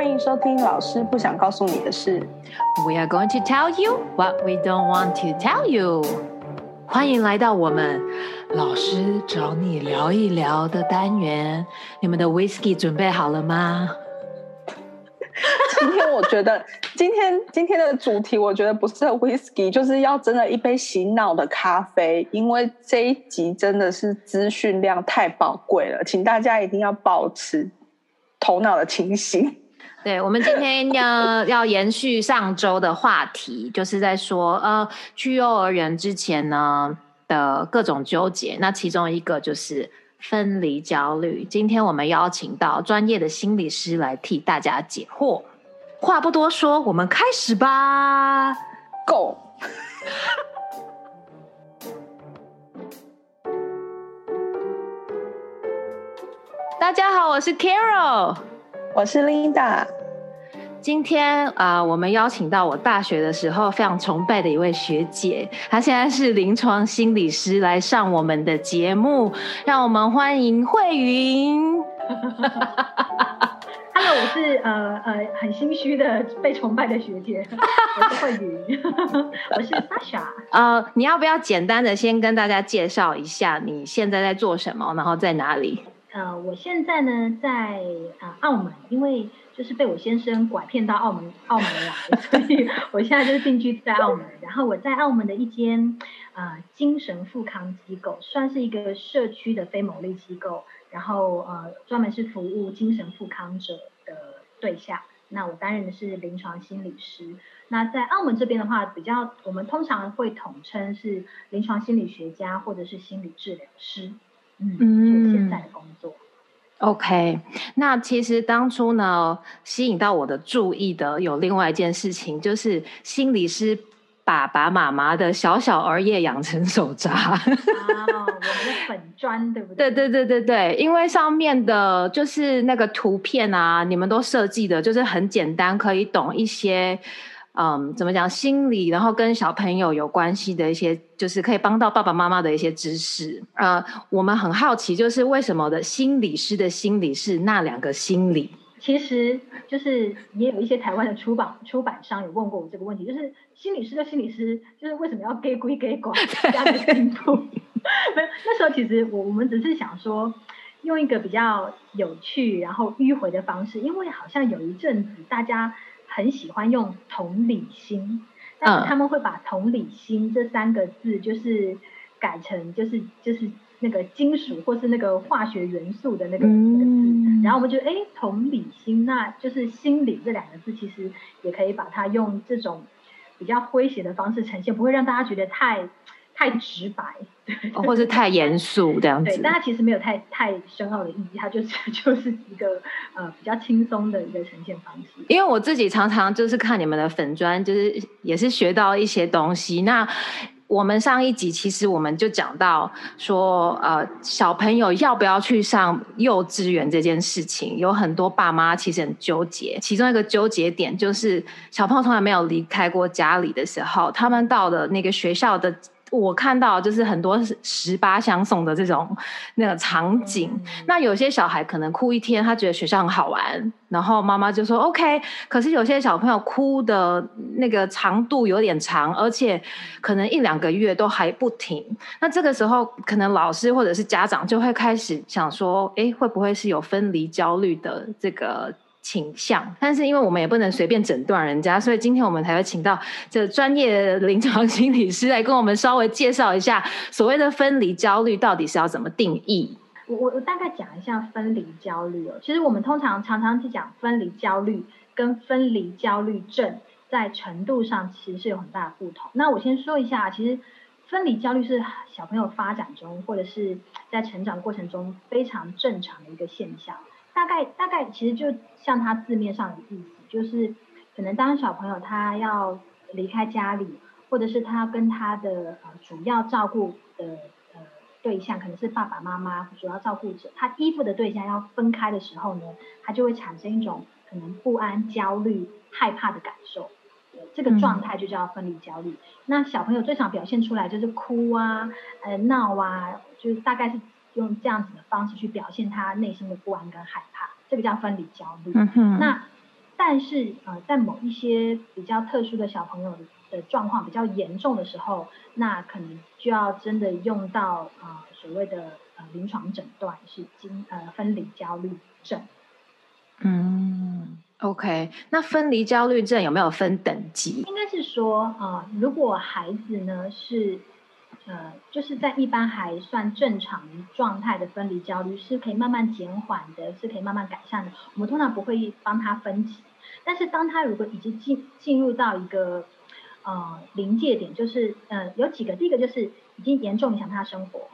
欢迎收听老师不想告诉你的事。We are going to tell you what we don't want to tell you。欢迎来到我们老师找你聊一聊的单元。你们的 whisky 准备好了吗？今天我觉得，今天今天的主题，我觉得不是 whisky，就是要真的一杯洗脑的咖啡，因为这一集真的是资讯量太宝贵了，请大家一定要保持头脑的清醒。对，我们今天要 要延续上周的话题，就是在说，呃，去幼儿园之前呢的各种纠结。那其中一个就是分离焦虑。今天我们邀请到专业的心理师来替大家解惑。话不多说，我们开始吧。Go！大家好，我是 Carol。我是 Linda。今天啊、呃我们邀请到我大学的时候非常崇拜的一位学姐，她现在是临床心理师，来上我们的节目，让我们欢迎慧云。Hello，我是呃呃很心虚的被崇拜的学姐，我是慧云，我是 Sasha。呃，你要不要简单的先跟大家介绍一下你现在在做什么，然后在哪里？呃，我现在呢在呃澳门，因为就是被我先生拐骗到澳门澳门来，所以我现在就是定居在澳门。然后我在澳门的一间呃精神复康机构，算是一个社区的非牟利机构，然后呃专门是服务精神复康者的对象。那我担任的是临床心理师。那在澳门这边的话，比较我们通常会统称是临床心理学家或者是心理治疗师。嗯，现在的工作。OK，那其实当初呢，吸引到我的注意的有另外一件事情，就是心理师爸爸妈妈的小小儿夜养成手札。哦，我们的粉砖对不对对？对对对对，因为上面的就是那个图片啊，你们都设计的就是很简单，可以懂一些，嗯，怎么讲心理，然后跟小朋友有关系的一些，就是可以帮到爸爸妈妈的一些知识。呃，我们很好奇，就是为什么的心理师的心理是那两个心理？其实就是也有一些台湾的出版出版商有问过我这个问题，就是心理师的心理师，就是为什么要 gay 归 gay 管这样的进步？没有，那时候其实我我们只是想说，用一个比较有趣然后迂回的方式，因为好像有一阵子大家很喜欢用同理心，但嗯。是他们会把同理心这三个字就是改成就是就是那个金属或是那个化学元素的那个、那个字。嗯。然后我们觉得，哎，同理心，那就是心理这两个字，其实也可以把它用这种比较诙谐的方式呈现，不会让大家觉得太太直白，对，哦或是太严肃这样对，子但。它其实没有太太深奥的意义，它就是 就是一个呃比较轻松的一个呈现方式。因为我自己常常就是看你们的粉砖，就是也是学到一些东西。那我们上一集其实我们就讲到说，呃，小朋友要不要去上幼稚园这件事情，有很多爸妈其实很纠结。其中一个纠结点就是，小朋友从来没有离开过家里的时候，他们到了那个学校的。我看到就是很多十八相送的这种那个场景，嗯那有些小孩可能哭一天，他觉得学校很好玩，然后妈妈就说 OK。可是有些小朋友哭的那个长度有点长，而且可能一两个月都还不停。那这个时候，可能老师或者是家长就会开始想说，诶，会不会是有分离焦虑的这个？倾向，但是因为我们也不能随便诊断人家，所以今天我们才会请到这专业的临床心理师来跟我们稍微介绍一下所谓的分离焦虑到底是要怎么定义。我我我大概讲一下分离焦虑哦。其实我们通常常常去讲分离焦虑跟分离焦虑症，在程度上其实是有很大的不同。那我先说一下，其实分离焦虑是小朋友发展中或者是在成长过程中非常正常的一个现象。大概大概其实就像它字面上的意思，就是可能当小朋友他要离开家里，或者是他跟他的呃主要照顾的呃对象可能是爸爸妈妈主要照顾者，他依附的对象要分开的时候呢，他就会产生一种可能不安、焦虑、害怕的感受。对这个状态就叫分离焦虑。那小朋友最常表现出来就是哭啊、呃闹啊，就是大概是用这样子的方式去表现他内心的不安跟害怕，这个叫分离焦虑。嗯哼，那但是呃，在某一些比较特殊的小朋友的状况比较严重的时候，那可能就要真的用到啊所谓的呃临床诊断是经呃分离焦虑症。嗯，OK，那分离焦虑症有没有分等级？应该是说啊，如果孩子呢是呃，就是在一般还算正常状态的分离焦虑，是可以慢慢减缓的，是可以慢慢改善的。我们通常不会帮他分级，但是当他如果已经进进入到一个呃临界点，就是呃有几个，第一个就是已经严重影响他生活，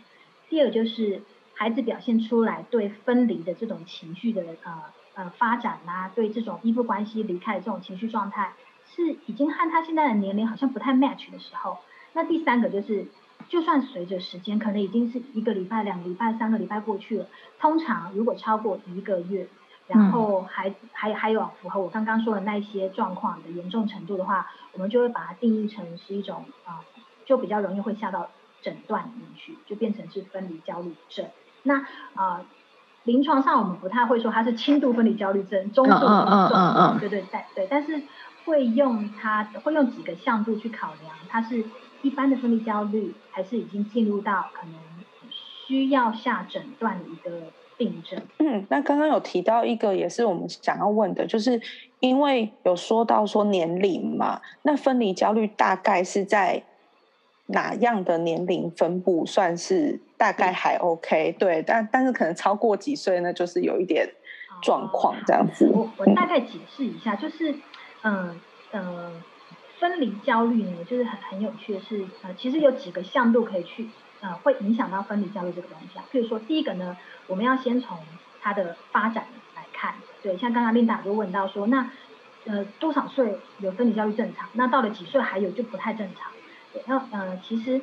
第二个就是孩子表现出来对分离的这种情绪的呃。呃，发展啦，对这种依附关系离开的这种情绪状态，是已经和他现在的年龄好像不太 match 的时候。那第三个就是，就算随着时间，可能已经是一个礼拜、两个礼拜、三个礼拜过去了，通常如果超过一个月，然后还还还有符合我刚刚说的那些状况的严重程度的话，我们就会把它定义成是一种啊，就比较容易会下到诊断里面去，就变成是分离焦虑症。那啊。临床上我们不太会说它是轻度分离焦虑症、中度分离症，对对对对，但是会用它会用几个向度去考量，它是一般的分离焦虑，还是已经进入到可能需要下诊断的一个病症。嗯，那刚刚有提到一个也是我们想要问的，就是因为有说到说年龄嘛，那分离焦虑大概是在。哪样的年龄分布算是大概还 OK？对，但但是可能超过几岁呢，就是有一点状况这样子。我我大概解释一下，就是嗯嗯，分离焦虑呢，就是很很有趣的是，呃，其实有几个向度可以去呃，会影响到分离焦虑这个东西啊。譬如说，第一个呢，我们要先从它的发展来看，对，像刚刚琳达就问到说，那呃多少岁有分离焦虑正常？那到了几岁还有就不太正常。对那呃，其实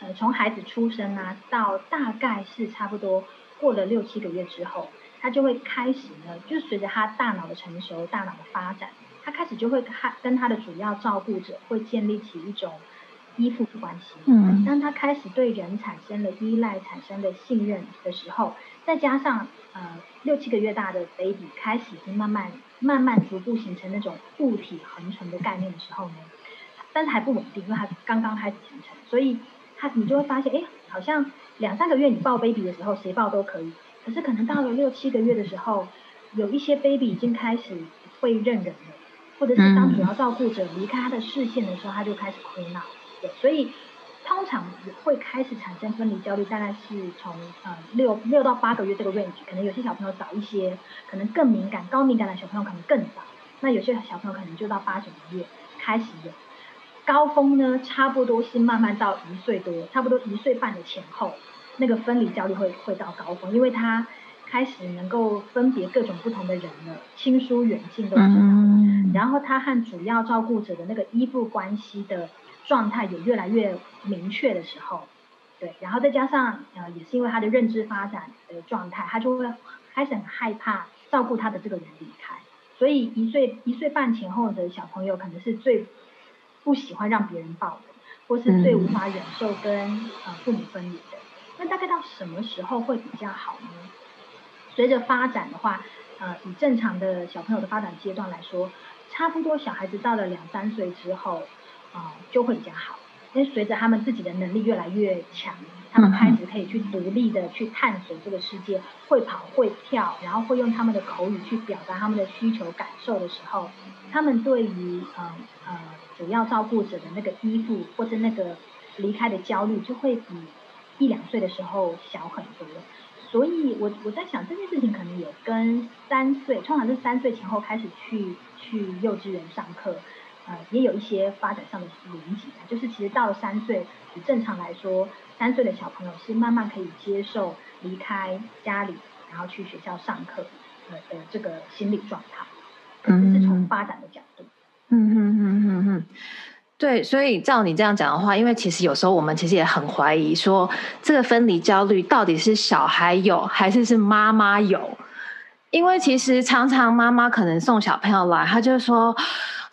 呃，从孩子出生啊，到大概是差不多过了六七个月之后，他就会开始呢，就随着他大脑的成熟、大脑的发展，他开始就会他跟他的主要照顾者会建立起一种依附关系。嗯。当他开始对人产生了依赖、产生了信任的时候，再加上呃六七个月大的 baby 开始已经慢慢慢慢逐步形成那种物体恒存的概念的时候呢。但是还不稳定，因为他刚刚开始形成，所以他你就会发现，哎，好像两三个月你抱 baby 的时候，谁抱都可以。可是可能到了六七个月的时候，有一些 baby 已经开始会认人了，或者是当主要照顾者离开他的视线的时候，他就开始哭闹。对，所以通常会开始产生分离焦虑，大概是从呃六六到八个月这个 range，可能有些小朋友早一些，可能更敏感、高敏感的小朋友可能更早。那有些小朋友可能就到八九个月开始有。高峰呢，差不多是慢慢到一岁多，差不多一岁半的前后，那个分离焦虑会会到高峰，因为他开始能够分别各种不同的人了，亲疏远近都知道，然后他和主要照顾者的那个依附关系的状态也越来越明确的时候，对，然后再加上呃，也是因为他的认知发展的状态，他就会开始很害怕照顾他的这个人离开，所以一岁一岁半前后的小朋友可能是最。不喜欢让别人抱的，或是最无法忍受跟呃父母分离的，那大概到什么时候会比较好呢？随着发展的话，呃，以正常的小朋友的发展阶段来说，差不多小孩子到了两三岁之后，啊，就会比较好。因为随着他们自己的能力越来越强，他们开始可以去独立的去探索这个世界，会跑会跳，然后会用他们的口语去表达他们的需求感受的时候，他们对于呃呃主要照顾者的那个依附或者那个离开的焦虑，就会比一两岁的时候小很多。所以我我在想这件事情可能也跟三岁，通常是三岁前后开始去去幼稚园上课。呃，也有一些发展上的连结，就是其实到了三岁，以正常来说，三岁的小朋友是慢慢可以接受离开家里，然后去学校上课呃的这个心理状态，这是从发展的角度。嗯哼哼哼哼，对，所以照你这样讲的话，因为其实有时候我们其实也很怀疑，说这个分离焦虑到底是小孩有还是是妈妈有？因为其实常常妈妈可能送小朋友来，她就说。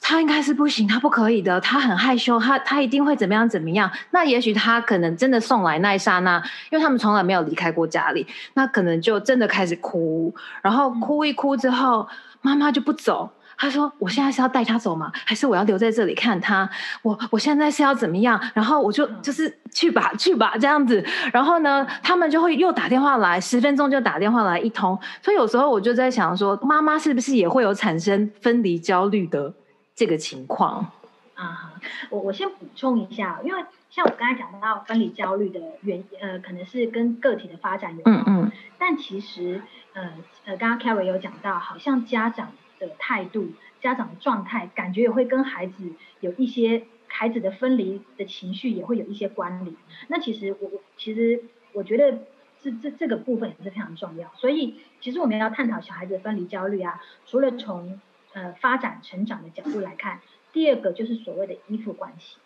他应该是不行，他不可以的，他很害羞，他他一定会怎么样怎么样。那也许他可能真的送来那一刹那，因为他们从来没有离开过家里，那可能就真的开始哭，然后哭一哭之后，妈妈就不走，他说：“我现在是要带他走吗？还是我要留在这里看他？我我现在是要怎么样？”然后我就就是去吧，去吧，这样子。然后呢，他们就会又打电话来，十分钟就打电话来一通。所以有时候我就在想说，妈妈是不是也会有产生分离焦虑的这个情况？啊，我我先补充一下，因为像我刚才讲到分离焦虑的原呃，可能是跟个体的发展有关。嗯嗯。但其实呃呃，刚刚 Carrie 有讲到，好像家长的态度、家长的状态，感觉也会跟孩子有一些孩子的分离的情绪也会有一些关联。那其实我我其实我觉得这这这个部分也是非常重要。所以其实我们要探讨小孩子的分离焦虑啊，除了从呃发展成长的角度来看。第二个就是所谓的依附关系，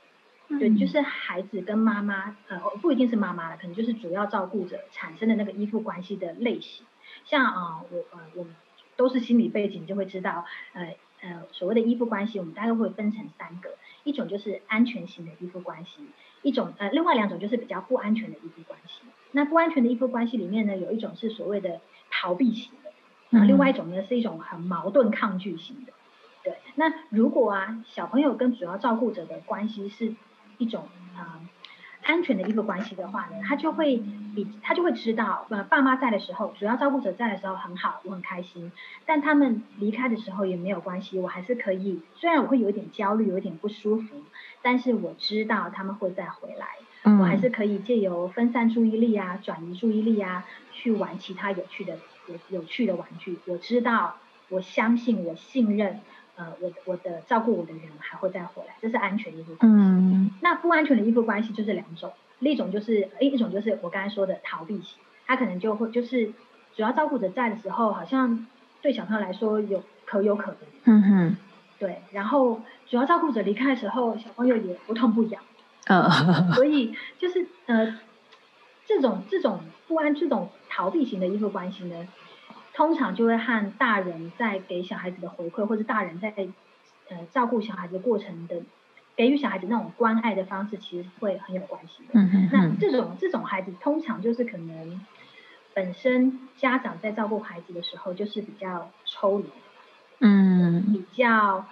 对，就是孩子跟妈妈，呃，不一定是妈妈了，可能就是主要照顾者产生的那个依附关系的类型。像啊，我呃，我们都是心理背景，就会知道，呃呃，所谓的依附关系，我们大概会分成三个，一种就是安全型的依附关系，一种呃，另外两种就是比较不安全的依附关系。那不安全的依附关系里面呢，有一种是所谓的逃避型的，那另外一种呢是一种很矛盾抗拒型的。对，那如果啊，小朋友跟主要照顾者的关系是一种啊安全的一个关系的话呢，他就会比他就会知道，呃，爸妈在的时候，主要照顾者在的时候很好，我很开心，但他们离开的时候也没有关系，我还是可以，虽然我会有一点焦虑，有一点不舒服，但是我知道他们会再回来，我还是可以借由分散注意力啊，转移注意力啊，去玩其他有趣的有有趣的玩具，我知道，我相信，我信任。呃，我我的照顾我的人还会再回来，这是安全依附关系。那不安全的依附关系就是两种，另一种就是诶，一种就是我刚才说的逃避型，他可能就会就是主要照顾者在的时候，好像对小朋友来说有可有可无。嗯哼。对，然后主要照顾者离开的时候，小朋友也不痛不痒。嗯。所以就是呃，这种这种不安这种逃避型的依附关系呢。通常就会和大人在给小孩子的回馈，或者大人在呃照顾小孩子过程的给予小孩子那种关爱的方式，其实会很有关系的。嗯那这种这种孩子，通常就是可能本身家长在照顾孩子的时候，就是比较抽离，嗯，比较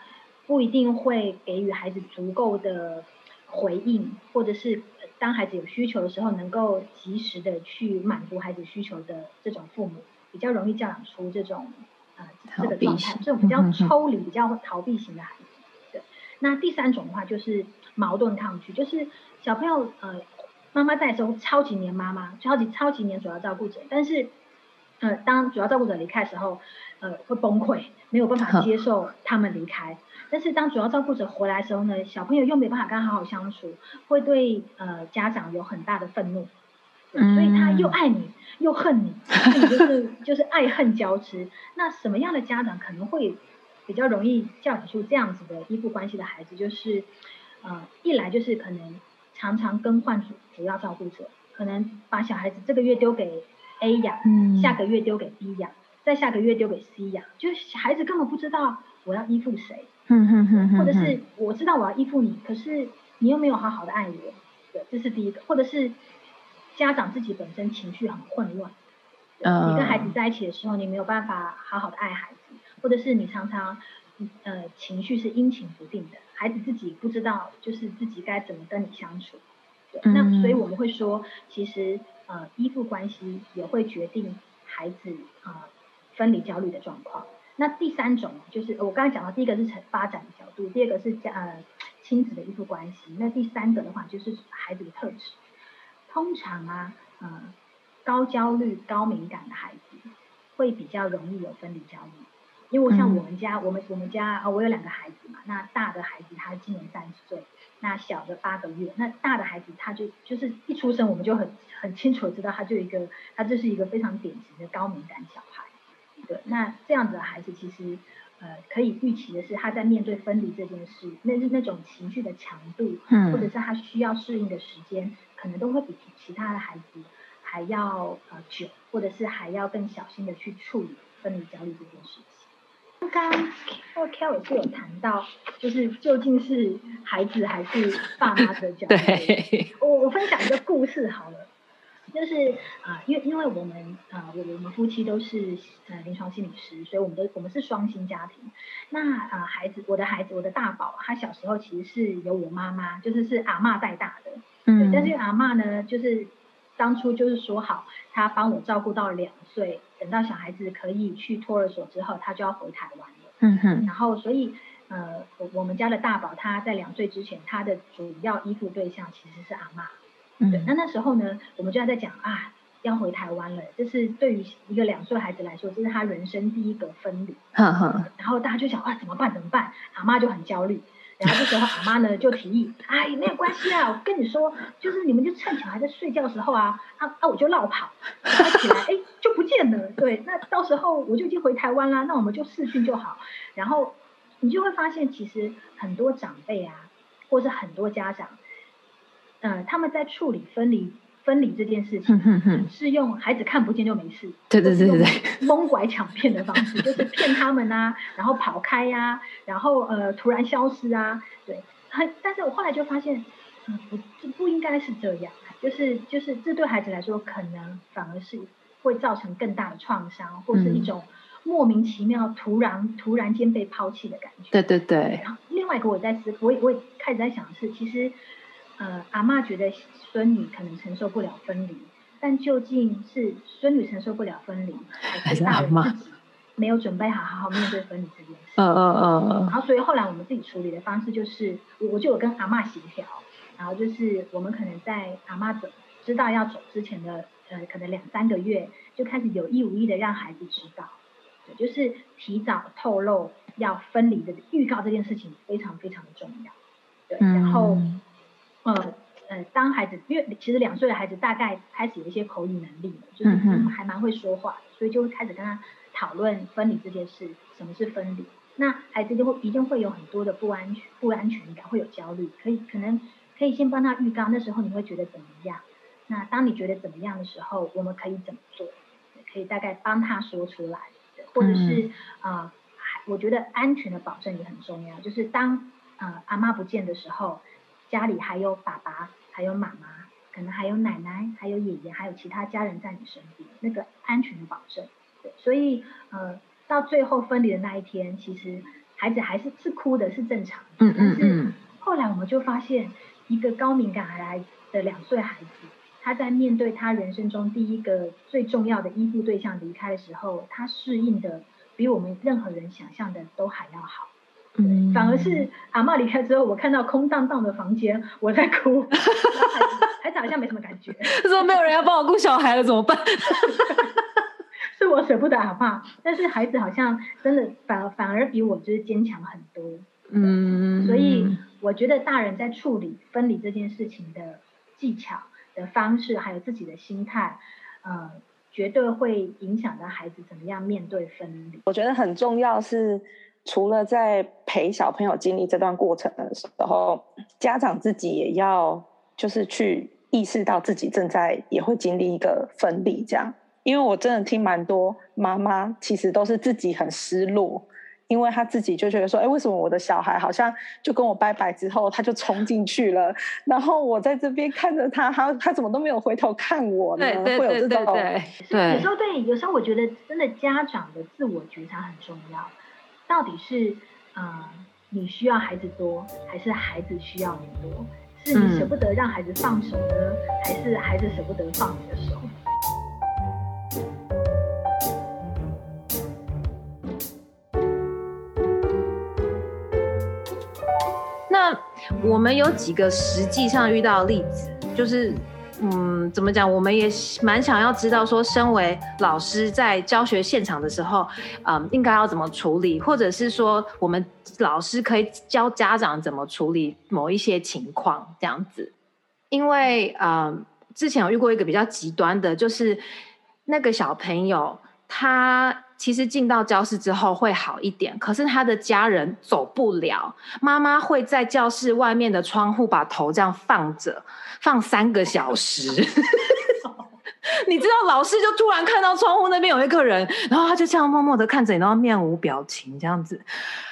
不一定会给予孩子足够的回应，或者是当孩子有需求的时候，能够及时的去满足孩子需求的这种父母。比较容易教养出这种呃这个状态，这种比较抽离、比较逃避型的孩子。对，那第三种的话就是矛盾抗拒，就是小朋友呃妈妈在的时候超级黏妈妈，超级超级黏主要照顾者，但是呃当主要照顾者离开的时候，呃会崩溃，没有办法接受他们离开。但是当主要照顾者回来的时候呢，小朋友又没办法跟他好好相处，会对呃家长有很大的愤怒。所以他又爱你又恨你，就是就是爱恨交织。那什么样的家长可能会比较容易教养出这样子的依附关系的孩子？就是呃，一来就是可能常常更换主主要照顾者，可能把小孩子这个月丢给 A 养，嗯下个月丢给 B 养，再下个月丢给 C 养，就是孩子根本不知道我要依附谁，或者是我知道我要依附你，可是你又没有好好的爱我，对，这是第一个，或者是。家长自己本身情绪很混乱，你跟孩子在一起的时候，你没有办法好好的爱孩子，或者是你常常呃情绪是阴晴不定的，孩子自己不知道就是自己该怎么跟你相处。那所以我们会说，其实呃依附关系也会决定孩子啊分离焦虑的状况。那第三种就是我刚才讲到，第一个是成发展的角度，第二个是家呃亲子的依附关系，那第三个的话就是孩子的特质。通常啊，呃，高焦虑、高敏感的孩子会比较容易有分离焦虑，因为像我们家，我们我们家啊，我有两个孩子嘛，那大的孩子他今年三十岁，那小的八个月，那大的孩子他就就是一出生我们就很很清楚的知道他就一个，他就是一个非常典型的高敏感小孩，对，那这样子的孩子其实。呃，可以预期的是，他在面对分离这件事，那是那种情绪的强度，嗯，或者是他需要适应的时间，可能都会比其他的孩子还要呃久，或者是还要更小心的去处理分离焦虑这件事情。刚刚 Kel 是有谈到，就是究竟是孩子还是爸妈的焦虑？对，我我分享一个故事好了。就是啊，因为因为我们啊，我我们夫妻都是呃临床心理师，所以我们都我们是双薪家庭。那啊，孩子，我的孩子，我的大宝，他小时候其实是由我妈妈，就是是阿妈带大的。嗯。但是阿妈呢，就是当初就是说好，她帮我照顾到两岁，等到小孩子可以去托儿所之后，她就要回台湾了。嗯哼。然后，所以呃，我我们家的大宝他在两岁之前，他的主要依附对象其实是阿妈。对，那那时候呢，我们就在讲啊，要回台湾了。这是对于一个两岁孩子来说，这是他人生第一个分离。然后大家就想啊，怎么办？怎么办？阿妈就很焦虑。然后这时候阿妈呢就提议，哎，没有关系啊，我跟你说，就是你们就趁小孩在睡觉的时候啊，啊啊，我就绕跑，他起来，哎，就不见了。对，那到时候我就已经回台湾啦，那我们就视讯就好。然后你就会发现，其实很多长辈啊，或是很多家长。嗯，他们在处理分离分离这件事情，是用孩子看不见就没事，对对对对对，蒙拐抢骗的方式，就是骗他们啊，然后跑开呀，然后呃突然消失啊，对，很，但是我后来就发现，嗯，不，这不应该是这样，就是就是这对孩子来说，可能反而是会造成更大的创伤，或是一种莫名其妙、突然突然间被抛弃的感觉。对对对。然后另外一个我在思，我也我也开始在想的是，其实。呃，阿妈觉得孙女可能承受不了分离，但究竟是孙女承受不了分离，还是大人自己没有准备好好好面对分离这件事？嗯嗯嗯嗯。然后，所以后来我们自己处理的方式就是，我就有跟阿妈协调，然后就是我们可能在阿妈走知道要走之前的呃，可能两三个月就开始有意无意的让孩子知道，对，就是提早透露要分离的预告这件事情非常非常的重要，对，然后。呃呃，当孩子因为其实两岁的孩子大概开始有一些口语能力了，就是还蛮会说话，所以就会开始跟他讨论分离这件事，什么是分离？那孩子就会一定会有很多的不安全、不安全感，会有焦虑。可以可能可以先帮他预告，那时候你会觉得怎么样？那当你觉得怎么样的时候，我们可以怎么做？可以大概帮他说出来，或者是啊，我觉得安全的保证也很重要，就是当呃阿妈不见的时候。家里还有爸爸，还有妈妈，可能还有奶奶，还有爷爷，还有其他家人在你身边，那个安全的保证。对，所以呃，到最后分离的那一天，其实孩子还是是哭的，是正常的。嗯嗯嗯。但是后来我们就发现，一个高敏感孩的两岁孩子，他在面对他人生中第一个最重要的依附对象离开的时候，他适应的比我们任何人想象的都还要好。嗯，反而是阿妈离开之后，我看到空荡荡的房间，我在哭，孩子好像没什么感觉。他说没有人要帮我顾小孩了，怎么办？是我舍不得阿妈，但是孩子好像真的反反而比我就是坚强很多。嗯，所以我觉得大人在处理分离这件事情的技巧的方式，还有自己的心态，呃，绝对会影响到孩子怎么样面对分离。我觉得很重要是。除了在陪小朋友经历这段过程的时候，家长自己也要就是去意识到自己正在也会经历一个分离，这样。因为我真的听蛮多妈妈，其实都是自己很失落，因为他自己就觉得说，哎，为什么我的小孩好像就跟我拜拜之后他就冲进去了，然后我在这边看着他，他他怎么都没有回头看我呢？会有这种对，有时候对，有时候我觉得真的家长的自我觉察很重要。到底是啊，你需要孩子多，还是孩子需要你多？是你舍不得让孩子放手呢，还是孩子舍不得放你的手？那我们有几个实际上遇到的例子，就是。嗯，怎么讲？我们也蛮想要知道，说身为老师在教学现场的时候，嗯，应该要怎么处理，或者是说，我们老师可以教家长怎么处理某一些情况这样子。因为，嗯，之前有遇过一个比较极端的，就是那个小朋友，他其实进到教室之后会好一点，可是他的家人走不了，妈妈会在教室外面的窗户把头这样放着。放三个小时，你知道老师就突然看到窗户那边有一个人，然后他就这样默默的看着你，然后面无表情这样子。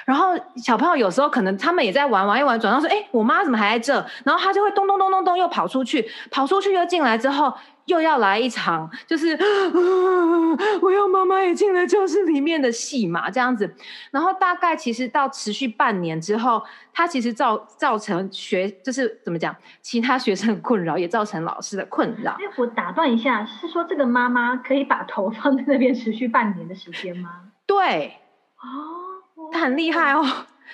然后小朋友有时候可能他们也在玩，玩一玩，转到说：“哎，我妈怎么还在这？”然后他就会咚咚咚咚咚又跑出去，跑出去又进来之后，又要来一场，就是 我要妈妈也进了教室里面的戏嘛，这样子。然后大概其实到持续半年之后，它其实造造成学就是怎么讲，其他学生的困扰，也造成老师的困扰。哎，我打断一下，是说这个妈妈可以把头放在那边持续半年的时间吗？对，哦，他很厉害哦。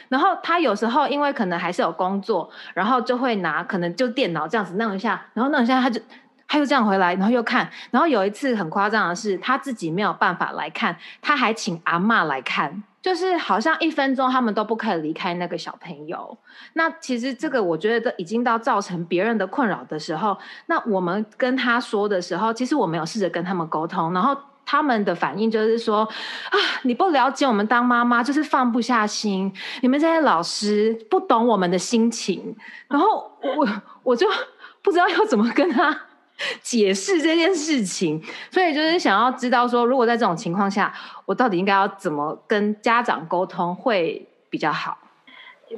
然后他有时候因为可能还是有工作，然后就会拿可能就电脑这样子弄一下，然后弄一下他就。他又这样回来，然后又看，然后有一次很夸张的是，他自己没有办法来看，他还请阿妈来看，就是好像一分钟他们都不可以离开那个小朋友。那其实这个我觉得都已经到造成别人的困扰的时候，那我们跟他说的时候，其实我没有试着跟他们沟通，然后他们的反应就是说啊，你不了解我们当妈妈就是放不下心，你们这些老师不懂我们的心情，然后我我就不知道要怎么跟他。解释这件事情，所以就是想要知道说，如果在这种情况下，我到底应该要怎么跟家长沟通会比较好？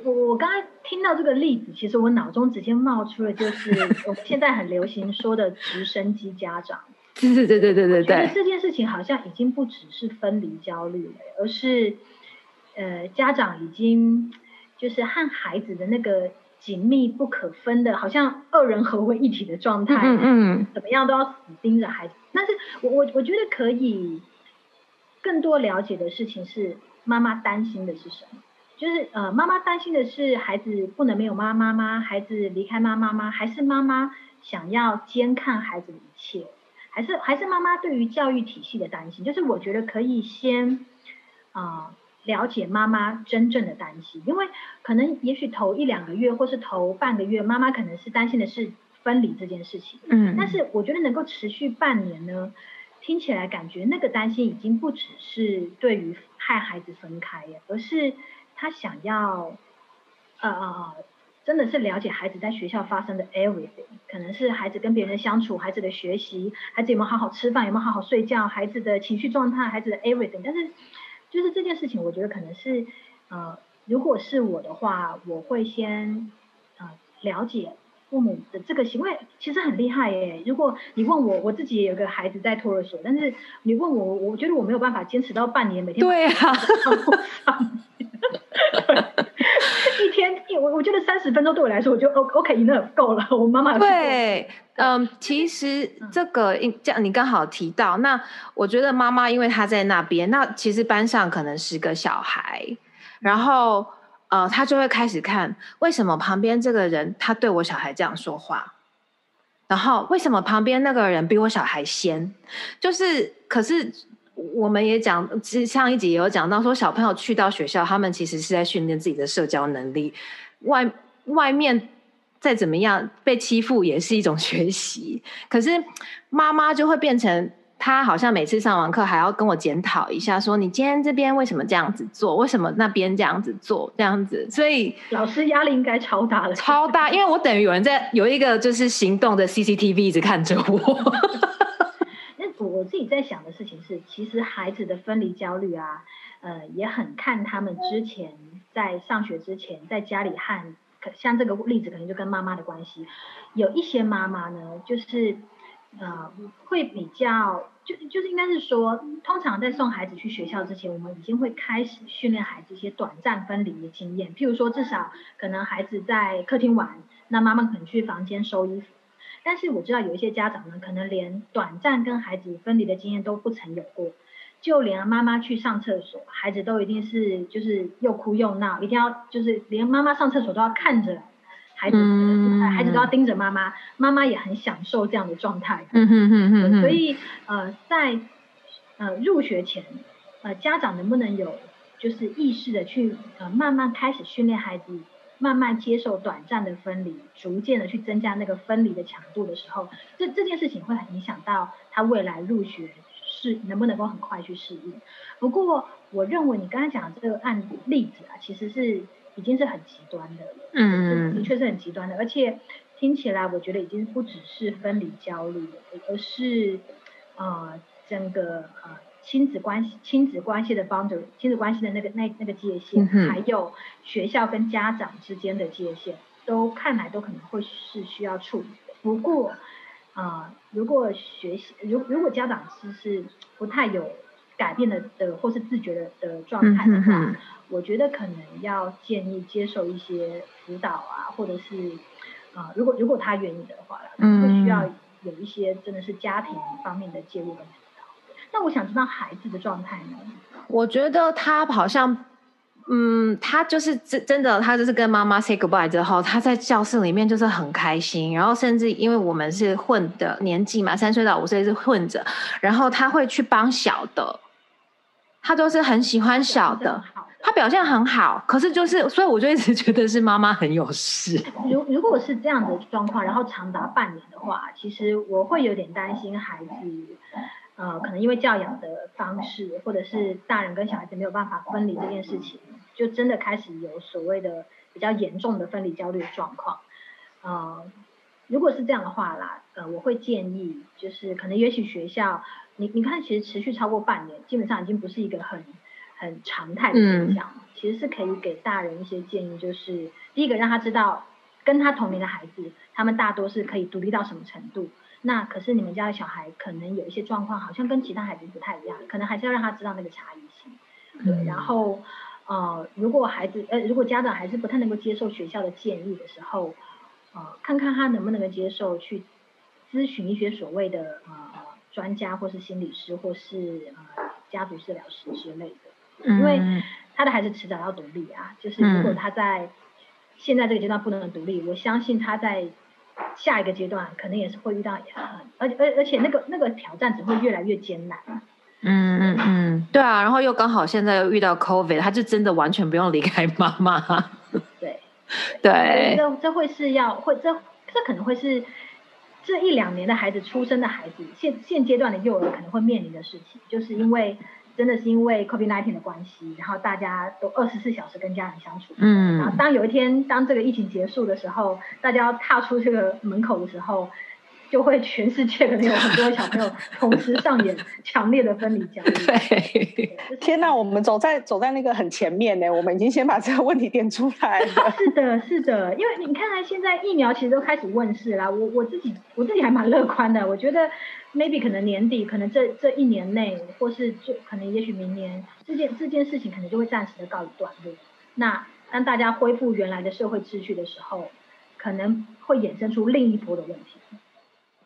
我我刚才听到这个例子，其实我脑中直接冒出了就是 我们现在很流行说的直升机家长。对对对对对对对。这件事情好像已经不只是分离焦虑了，而是呃家长已经就是和孩子的那个。紧密不可分的，好像二人合为一体的状态。嗯嗯，怎么样都要死盯着孩子。但是我我我觉得可以更多了解的事情是，妈妈担心的是什么？就是呃，妈妈担心的是孩子不能没有妈妈吗？孩子离开妈妈吗？还是妈妈想要监看孩子的一切？还是还是妈妈对于教育体系的担心？就是我觉得可以先啊。了解妈妈真正的担心，因为可能也许头一两个月或是头半个月，妈妈可能是担心的是分离这件事情。嗯，但是我觉得能够持续半年呢，听起来感觉那个担心已经不只是对于害孩子分开，而是他想要呃呃真的是了解孩子在学校发生的 everything，可能是孩子跟别人的相处，孩子的学习，孩子有没有好好吃饭，有没有好好睡觉，孩子的情绪状态，孩子的 everything，但是。就是这件事情，我觉得可能是，呃，如果是我的话，我会先，呃，了解父母的这个行为，其实很厉害耶。如果你问我，我自己也有个孩子在托儿所，但是你问我，我觉得我没有办法坚持到半年，每天对啊。我我觉得三十分钟对我来说，我就 O OK enough 够了。我妈妈对，嗯，其实这个这样你刚好提到，那我觉得妈妈因为她在那边，那其实班上可能十个小孩，然后呃，他就会开始看为什么旁边这个人他对我小孩这样说话，然后为什么旁边那个人比我小孩先，就是可是。我们也讲，其实上一集也有讲到，说小朋友去到学校，他们其实是在训练自己的社交能力。外外面再怎么样被欺负，也是一种学习。可是妈妈就会变成，他好像每次上完课还要跟我检讨一下，说你今天这边为什么这样子做，为什么那边这样子做，这样子。所以老师压力应该超大的，超大，因为我等于有人在有一个就是行动的 CCTV 一直看着我。我自己在想的事情是，其实孩子的分离焦虑啊，呃，也很看他们之前在上学之前在家里和，像这个例子可能就跟妈妈的关系，有一些妈妈呢，就是呃，会比较，就就是应该是说，通常在送孩子去学校之前，我们已经会开始训练孩子一些短暂分离的经验，譬如说，至少可能孩子在客厅玩，那妈妈可能去房间收衣服。但是我知道有一些家长呢，可能连短暂跟孩子分离的经验都不曾有过，就连妈妈去上厕所，孩子都一定是就是又哭又闹，一定要就是连妈妈上厕所都要看着孩子，孩子都要盯着妈妈，妈妈也很享受这样的状态。嗯哼哼哼。所以呃，在呃入学前，呃家长能不能有就是意识的去呃慢慢开始训练孩子。慢慢接受短暂的分离，逐渐的去增加那个分离的强度的时候，这这件事情会很影响到他未来入学是能不能够很快去适应。不过，我认为你刚才讲的这个案例子啊，其实是已经是很极端的了，嗯，的确是很极端的，而且听起来我觉得已经不只是分离焦虑了，而是呃整个呃。亲子关系、亲子关系的 boundary，亲子关系的那个那那个界限，还有学校跟家长之间的界限，都看来都可能会是需要处理的。不过，啊，如果学习，如如果家长是是不太有改变的的或是自觉的的状态的话，我觉得可能要建议接受一些辅导啊，或者是啊，如果如果他愿意的话啦，会需要有一些真的是家庭方面的介入跟辅导。那我想知道孩子的状态呢？我觉得他好像。嗯，他就是真真的，他就是跟妈妈 say goodbye 之后，他在教室里面就是很开心，然后甚至因为我们是混的年纪嘛，三岁到五岁是混着，然后他会去帮小的，他都是很喜欢小的，他表现很好，可是就是，所以我就一直觉得是妈妈很有事。如如果是这样的状况，然后长达半年的话，其实我会有点担心孩子。呃，可能因为教养的方式，或者是大人跟小孩子没有办法分离这件事情，就真的开始有所谓的比较严重的分离焦虑的状况。呃，如果是这样的话啦，呃，我会建议，就是可能也许学校，你你看，其实持续超过半年，基本上已经不是一个很很常态的现象。其实是可以给大人一些建议，就是第一个让他知道，跟他同龄的孩子，他们大多是可以独立到什么程度。那可是你们家的小孩可能有一些状况，好像跟其他孩子不太一样，可能还是要让他知道那个差异性。对，然后呃，如果孩子呃，如果家长还是不太能够接受学校的建议的时候，呃，看看他能不能够接受去咨询一些所谓的呃专家，或是心理师，或是呃家族治疗师之类的。因为他的孩子迟早要独立啊，就是如果他在现在这个阶段不能独立，我相信他在。下一个阶段可能也是会遇到，而而而且那个那个挑战只会越来越艰难。嗯嗯嗯，对啊，然后又刚好现在又遇到 COVID，他就真的完全不用离开妈妈。对 对，这这会是要会这这可能会是这一两年的孩子出生的孩子现现阶段的幼儿可能会面临的事情，就是因为。真的是因为 COVID-19 的关系，然后大家都二十四小时跟家人相处。嗯。然后当有一天，当这个疫情结束的时候，大家要踏出这个门口的时候。就会全世界可能有很多小朋友同时上演强烈的分离焦虑。对，天哪，我们走在走在那个很前面呢，我们已经先把这个问题点出来了。是的，是的，因为你看看现在疫苗其实都开始问世啦，我我自己我自己还蛮乐观的，我觉得 maybe 可能年底，可能这这一年内，或是就可能也许明年，这件这件事情可能就会暂时的告一段落。那当大家恢复原来的社会秩序的时候，可能会衍生出另一波的问题。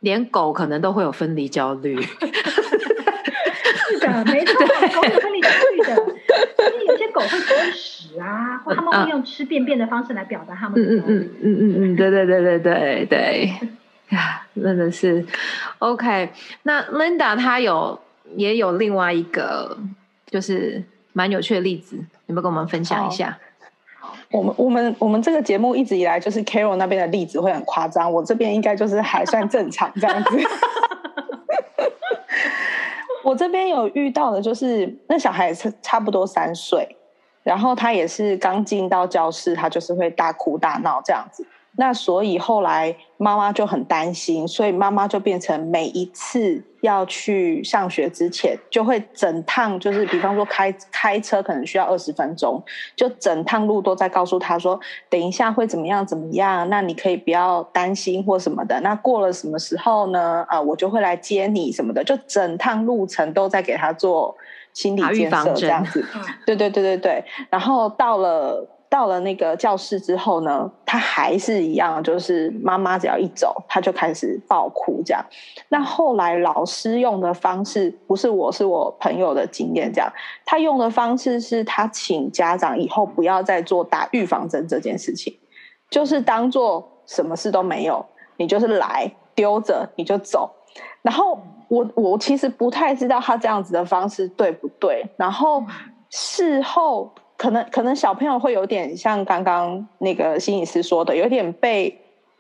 连狗可能都会有分离焦虑，是的，没错，狗有分离焦虑的。就是有些狗会吃屎啊，或他们会用吃便便的方式来表达他们的焦虑。嗯嗯嗯嗯嗯，对对对对对对，呀，真的是 OK。那 Linda 她有也有另外一个就是蛮有趣的例子，有没有跟我们分享一下？我们我们我们这个节目一直以来就是 Carol 那边的例子会很夸张，我这边应该就是还算正常这样子。我这边有遇到的就是那小孩是差不多三岁，然后他也是刚进到教室，他就是会大哭大闹这样子。那所以后来妈妈就很担心，所以妈妈就变成每一次要去上学之前，就会整趟就是，比方说开开车可能需要二十分钟，就整趟路都在告诉他说，等一下会怎么样怎么样，那你可以不要担心或什么的。那过了什么时候呢？啊，我就会来接你什么的，就整趟路程都在给他做心理建设这样子。对对对对对，然后到了。到了那个教室之后呢，他还是一样，就是妈妈只要一走，他就开始爆哭这样。那后来老师用的方式不是我是我朋友的经验这样，他用的方式是他请家长以后不要再做打预防针这件事情，就是当做什么事都没有，你就是来丢着你就走。然后我我其实不太知道他这样子的方式对不对，然后事后。可能可能小朋友会有点像刚刚那个心理师说的，有点被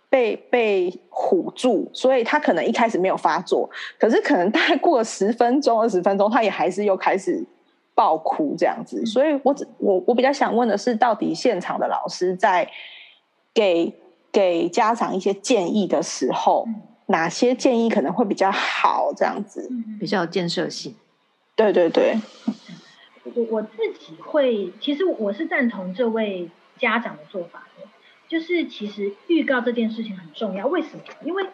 被被唬住，所以他可能一开始没有发作，可是可能大概过了十分钟、二十分钟，他也还是又开始爆哭这样子。所以我只我我比较想问的是，到底现场的老师在给给家长一些建议的时候，哪些建议可能会比较好？这样子比较有建设性。对对对。我我自己会，其实我是赞同这位家长的做法的，就是其实预告这件事情很重要。为什么？因为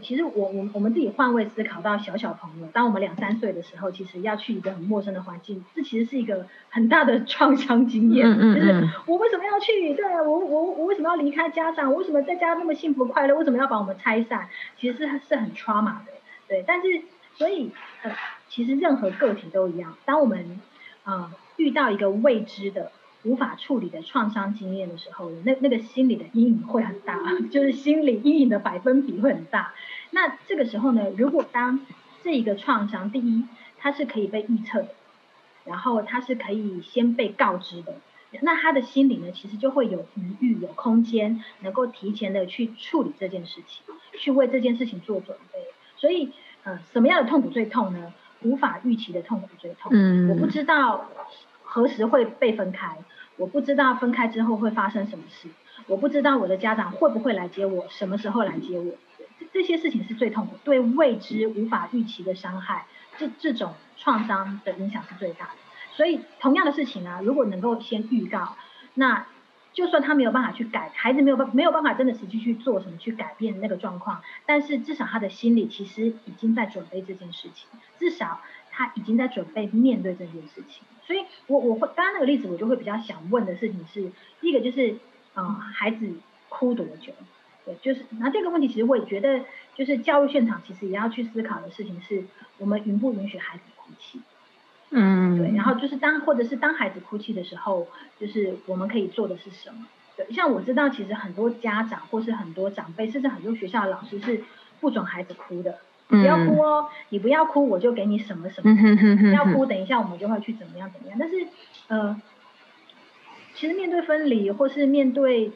其实我我我们自己换位思考到小小朋友，当我们两三岁的时候，其实要去一个很陌生的环境，这其实是一个很大的 创伤经验。嗯嗯嗯 就是我为什么要去？对啊，我我我为什么要离开家长？我为什么在家那么幸福快乐？为什么要把我们拆散？其实是是很 trauma 的。对，但是所以呃，其实任何个体都一样，当我们呃遇到一个未知的。无法处理的创伤经验的时候，那那个心理的阴影会很大，就是心理阴影的百分比会很大。那这个时候呢，如果当这一个创伤，第一，它是可以被预测的，然后它是可以先被告知的，那他的心理呢，其实就会有余裕、有空间，能够提前的去处理这件事情，去为这件事情做准备。所以，呃，什么样的痛苦最痛呢？无法预期的痛苦最痛。嗯，我不知道何时会被分开。我不知道分开之后会发生什么事，我不知道我的家长会不会来接我，什么时候来接我，这这些事情是最痛苦，对未知无法预期的伤害，这这种创伤的影响是最大的。所以同样的事情啊，如果能够先预告，那就算他没有办法去改，孩子没有办没有办法真的实际去做什么去改变那个状况，但是至少他的心里其实已经在准备这件事情，至少他已经在准备面对这件事情。所以，我我会刚刚那个例子，我就会比较想问的事情是，第一个就是，嗯，孩子哭多久？对，就是，那这个问题其实我也觉得，就是教育现场其实也要去思考的事情是，我们允不允许孩子哭泣？嗯，对，然后就是当或者是当孩子哭泣的时候，就是我们可以做的是什么？对，像我知道，其实很多家长或是很多长辈，甚至很多学校的老师是不准孩子哭的。不要哭哦，你不要哭，我就给你什么什么。不要哭，等一下我们就会去怎么样怎么样。但是，呃，其实面对分离，或是面对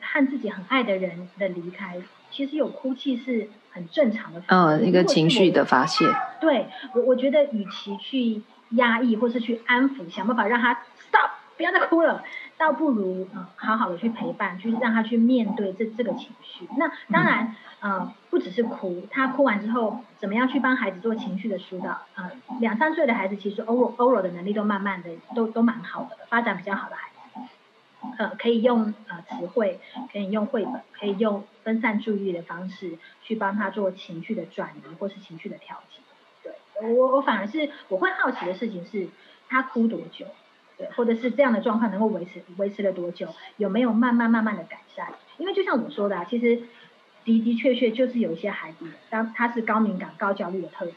和自己很爱的人的离开，其实有哭泣是很正常的。嗯，一个情绪的发泄。对，我我觉得与其去压抑，或是去安抚，想办法让他 stop，不要再哭了。倒不如呃好好的去陪伴，就是让他去面对这这个情绪。那当然呃不只是哭，他哭完之后怎么样去帮孩子做情绪的疏导？呃两三岁的孩子其实 oral oral 的能力都慢慢的都都蛮好的，发展比较好的孩子，呃可以用呃词汇，可以用绘本，可以用分散注意力的方式去帮他做情绪的转移或是情绪的调节。我我反而是我会好奇的事情是他哭多久？对，或者是这样的状况能够维持维持了多久？有没有慢慢慢慢的改善？因为就像我说的，啊，其实的的确确就是有一些孩子，当他是高敏感、高焦虑的特质，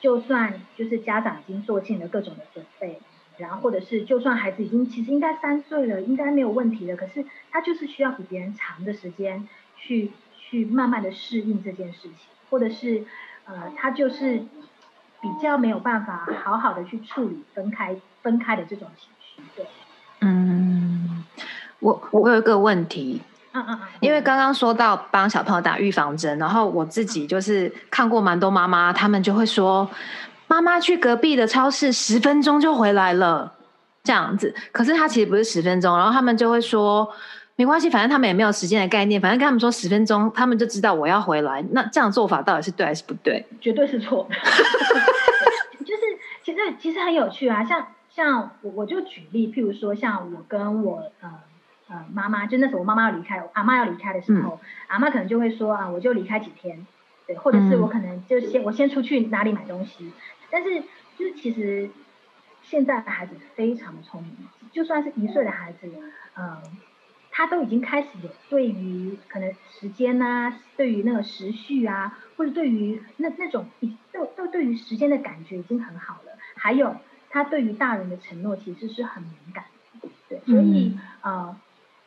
就算就是家长已经做尽了各种的准备，然后或者是就算孩子已经其实应该三岁了，应该没有问题了，可是他就是需要比别人长的时间去去慢慢的适应这件事情，或者是呃他就是比较没有办法好好的去处理分开分开的这种情绪。对，嗯，我我有一个问题，嗯嗯嗯，因为刚刚说到帮小朋友打预防针，然后我自己就是看过蛮多妈妈，他们就会说，妈妈去隔壁的超市十分钟就回来了，这样子，可是他其实不是十分钟，然后他们就会说，没关系，反正他们也没有时间的概念，反正跟他们说十分钟，他们就知道我要回来，那这样做法到底是对还是不对？绝对是错，就是其实其实很有趣啊，像。像我我就举例，譬如说像我跟我呃呃妈妈，就那时候我妈妈要离开，阿妈要离开的时候，阿妈可能就会说啊，我就离开几天，对，或者是我可能就先我先出去哪里买东西，但是就是其实现在的孩子非常的聪明，就算是一岁的孩子，嗯，他都已经开始有对于可能时间呐，对于那个时序啊，或者对于那那种都都对于时间的感觉已经很好了，还有。他对于大人的承诺其实是很敏感，对，所以呃，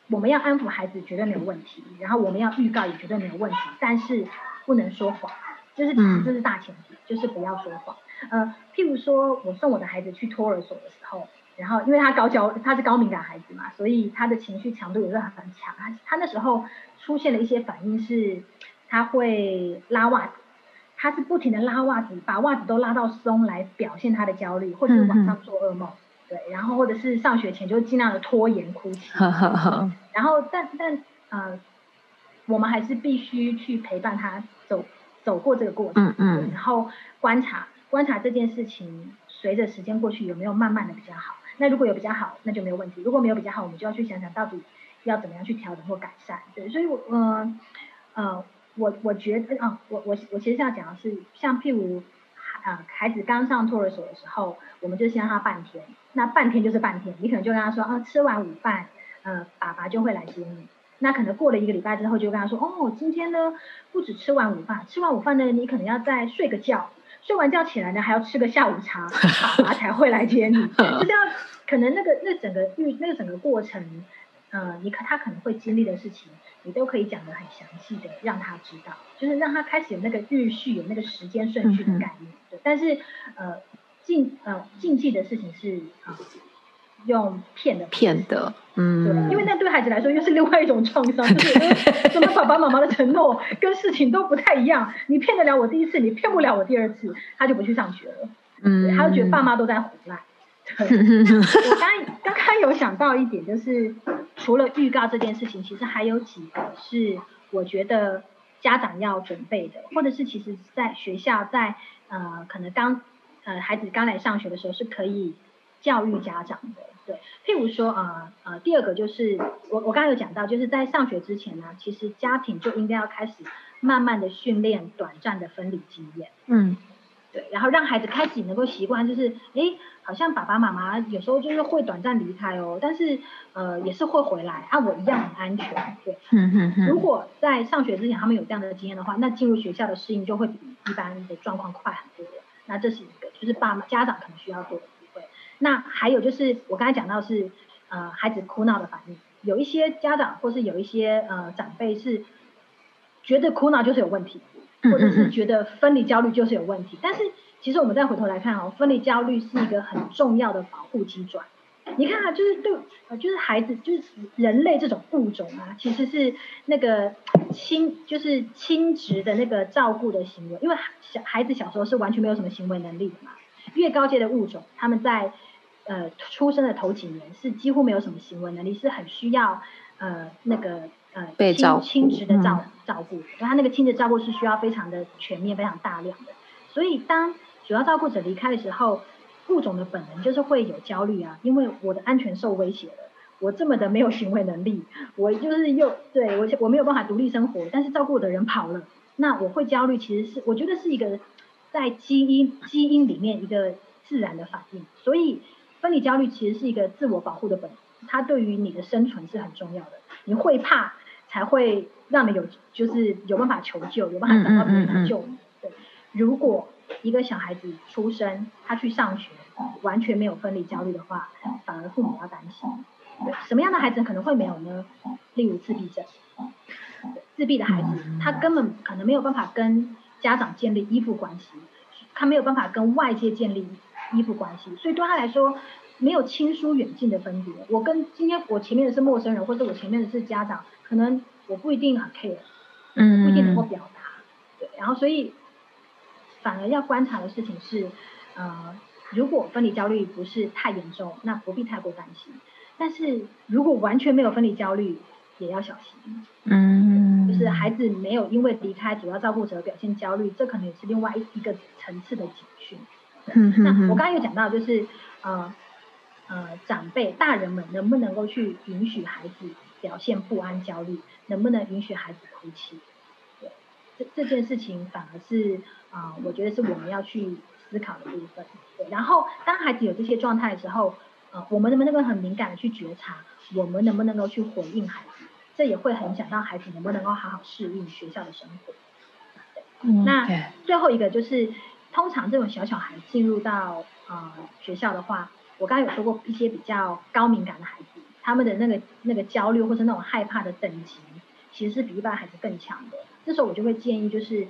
我们要安抚孩子绝对没有问题，然后我们要预告也绝对没有问题，但是不能说谎，这是这是大前提，就是不要说谎。呃，譬如说我送我的孩子去托儿所的时候，然后因为他高焦，他是高敏感孩子嘛，所以他的情绪强度也是很强，他他那时候出现了一些反应是，他会拉袜子。他是不停的拉袜子，把袜子都拉到松来表现他的焦虑，或者是晚上做噩梦，对，然后或者是上学前就尽量的拖延哭泣，然后但但呃，我们还是必须去陪伴他走走过这个过程，嗯嗯，然后观察观察这件事情随着时间过去有没有慢慢的比较好，那如果有比较好，那就没有问题；如果没有比较好，我们就要去想想到底要怎么样去调整或改善，对，所以我嗯呃。我我觉得啊，我我我其实要讲的是，像譬如，啊，孩子刚上托儿所的时候，我们就先让他半天，那半天就是半天，你可能就跟他说啊，吃完午饭，呃，爸爸就会来接你。那可能过了一个礼拜之后，就跟他说，哦，今天呢，不止吃完午饭，吃完午饭呢，你可能要再睡个觉，睡完觉起来呢，还要吃个下午茶，爸爸才会来接你，就是要可能那个那整个预那个整个过程，呃，你可他可能会经历的事情。你都可以讲的很详细的，让他知道，就是让他开始有那个日序，有那个时间顺序的概念。对，但是呃禁呃禁忌的事情是啊，用骗的。骗的，嗯，对，因为那对孩子来说又是另外一种创伤，就是什么爸爸妈妈的承诺跟事情都不太一样，你骗得了我第一次，你骗不了我第二次，他就不去上学了，嗯，他就觉得爸妈都在胡赖。我刚刚刚有想到一点，就是除了预告这件事情，其实还有几个是我觉得家长要准备的，或者是其实在学校在呃可能刚呃孩子刚来上学的时候是可以教育家长的，对，譬如说呃呃第二个就是我我刚刚有讲到，就是在上学之前呢，其实家庭就应该要开始慢慢的训练短暂的分离经验，嗯。对，然后让孩子开始能够习惯，就是哎，好像爸爸妈妈有时候就是会短暂离开哦，但是呃也是会回来，啊我一样很安全。对，如果在上学之前他们有这样的经验的话，那进入学校的适应就会比一般的状况快很多。那这是一个，就是爸妈家长可能需要做的。那还有就是我刚才讲到是呃孩子哭闹的反应，有一些家长或是有一些呃长辈是觉得哭闹就是有问题。或者是觉得分离焦虑就是有问题，但是其实我们再回头来看哦，分离焦虑是一个很重要的保护机转。你看啊，就是对呃，就是孩子，就是人类这种物种啊，其实是那个亲，就是亲职的那个照顾的行为，因为小孩子小时候是完全没有什么行为能力的嘛。越高阶的物种，他们在呃出生的头几年是几乎没有什么行为能力，是很需要呃那个。呃，亲亲职的照照顾，因为他那个亲职照顾是需要非常的全面、非常大量的。所以当主要照顾者离开的时候，物种的本能就是会有焦虑啊，因为我的安全受威胁了，我这么的没有行为能力，我就是又对我我没有办法独立生活，但是照顾我的人跑了，那我会焦虑，其实是我觉得是一个在基因基因里面一个自然的反应。所以分离焦虑其实是一个自我保护的本能，它对于你的生存是很重要的。你会怕。才会让你有，就是有办法求救，有办法找到别人来救你。对，如果一个小孩子出生，他去上学，完全没有分离焦虑的话，反而父母要担心。对，什么样的孩子可能会没有呢？例如自闭症，自闭的孩子，他根本可能没有办法跟家长建立依附关系，他没有办法跟外界建立依附关系，所以对他来说，没有亲疏远近的分别。我跟今天我前面的是陌生人，或者我前面的是家长。可能我不一定很 care，嗯，不一定能够表达，对，然后所以反而要观察的事情是，呃，如果分离焦虑不是太严重，那不必太过担心。但是如果完全没有分离焦虑，也要小心，嗯，就是孩子没有因为离开主要照顾者表现焦虑，这可能也是另外一个层次的警讯。嗯那我刚刚有讲到，就是呃呃，长辈大人们能不能够去允许孩子？表现不安、焦虑，能不能允许孩子哭泣？对，这这件事情反而是啊，我觉得是我们要去思考的部分。对，然后当孩子有这些状态的时候，呃，我们能不能够很敏感的去觉察？我们能不能够去回应孩子？这也会很想到孩子能不能够好好适应学校的生活。那最后一个就是，通常这种小小孩进入到呃学校的话，我刚刚有说过一些比较高敏感的孩子。他们的那个那个焦虑或者那种害怕的等级，其实是比一般孩子更强的。这时候我就会建议，就是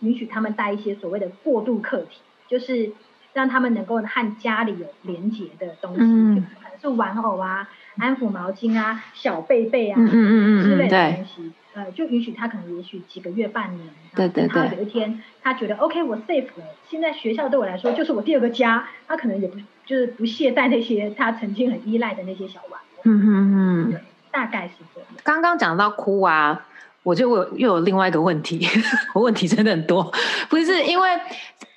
允许他们带一些所谓的过渡课题，就是让他们能够和家里有连结的东西，可能是玩偶啊、安抚毛巾啊、小贝贝啊嗯嗯之类的东西。呃，就允许他可能也许几个月、半年，对对对，他有一天他觉得 OK，我 safe 了，现在学校对我来说就是我第二个家，他可能也不就是不懈怠那些他曾经很依赖的那些小玩。嗯嗯嗯，大概是这样。刚刚讲到哭啊，我就有又有另外一个问题，我 问题真的很多。不是因为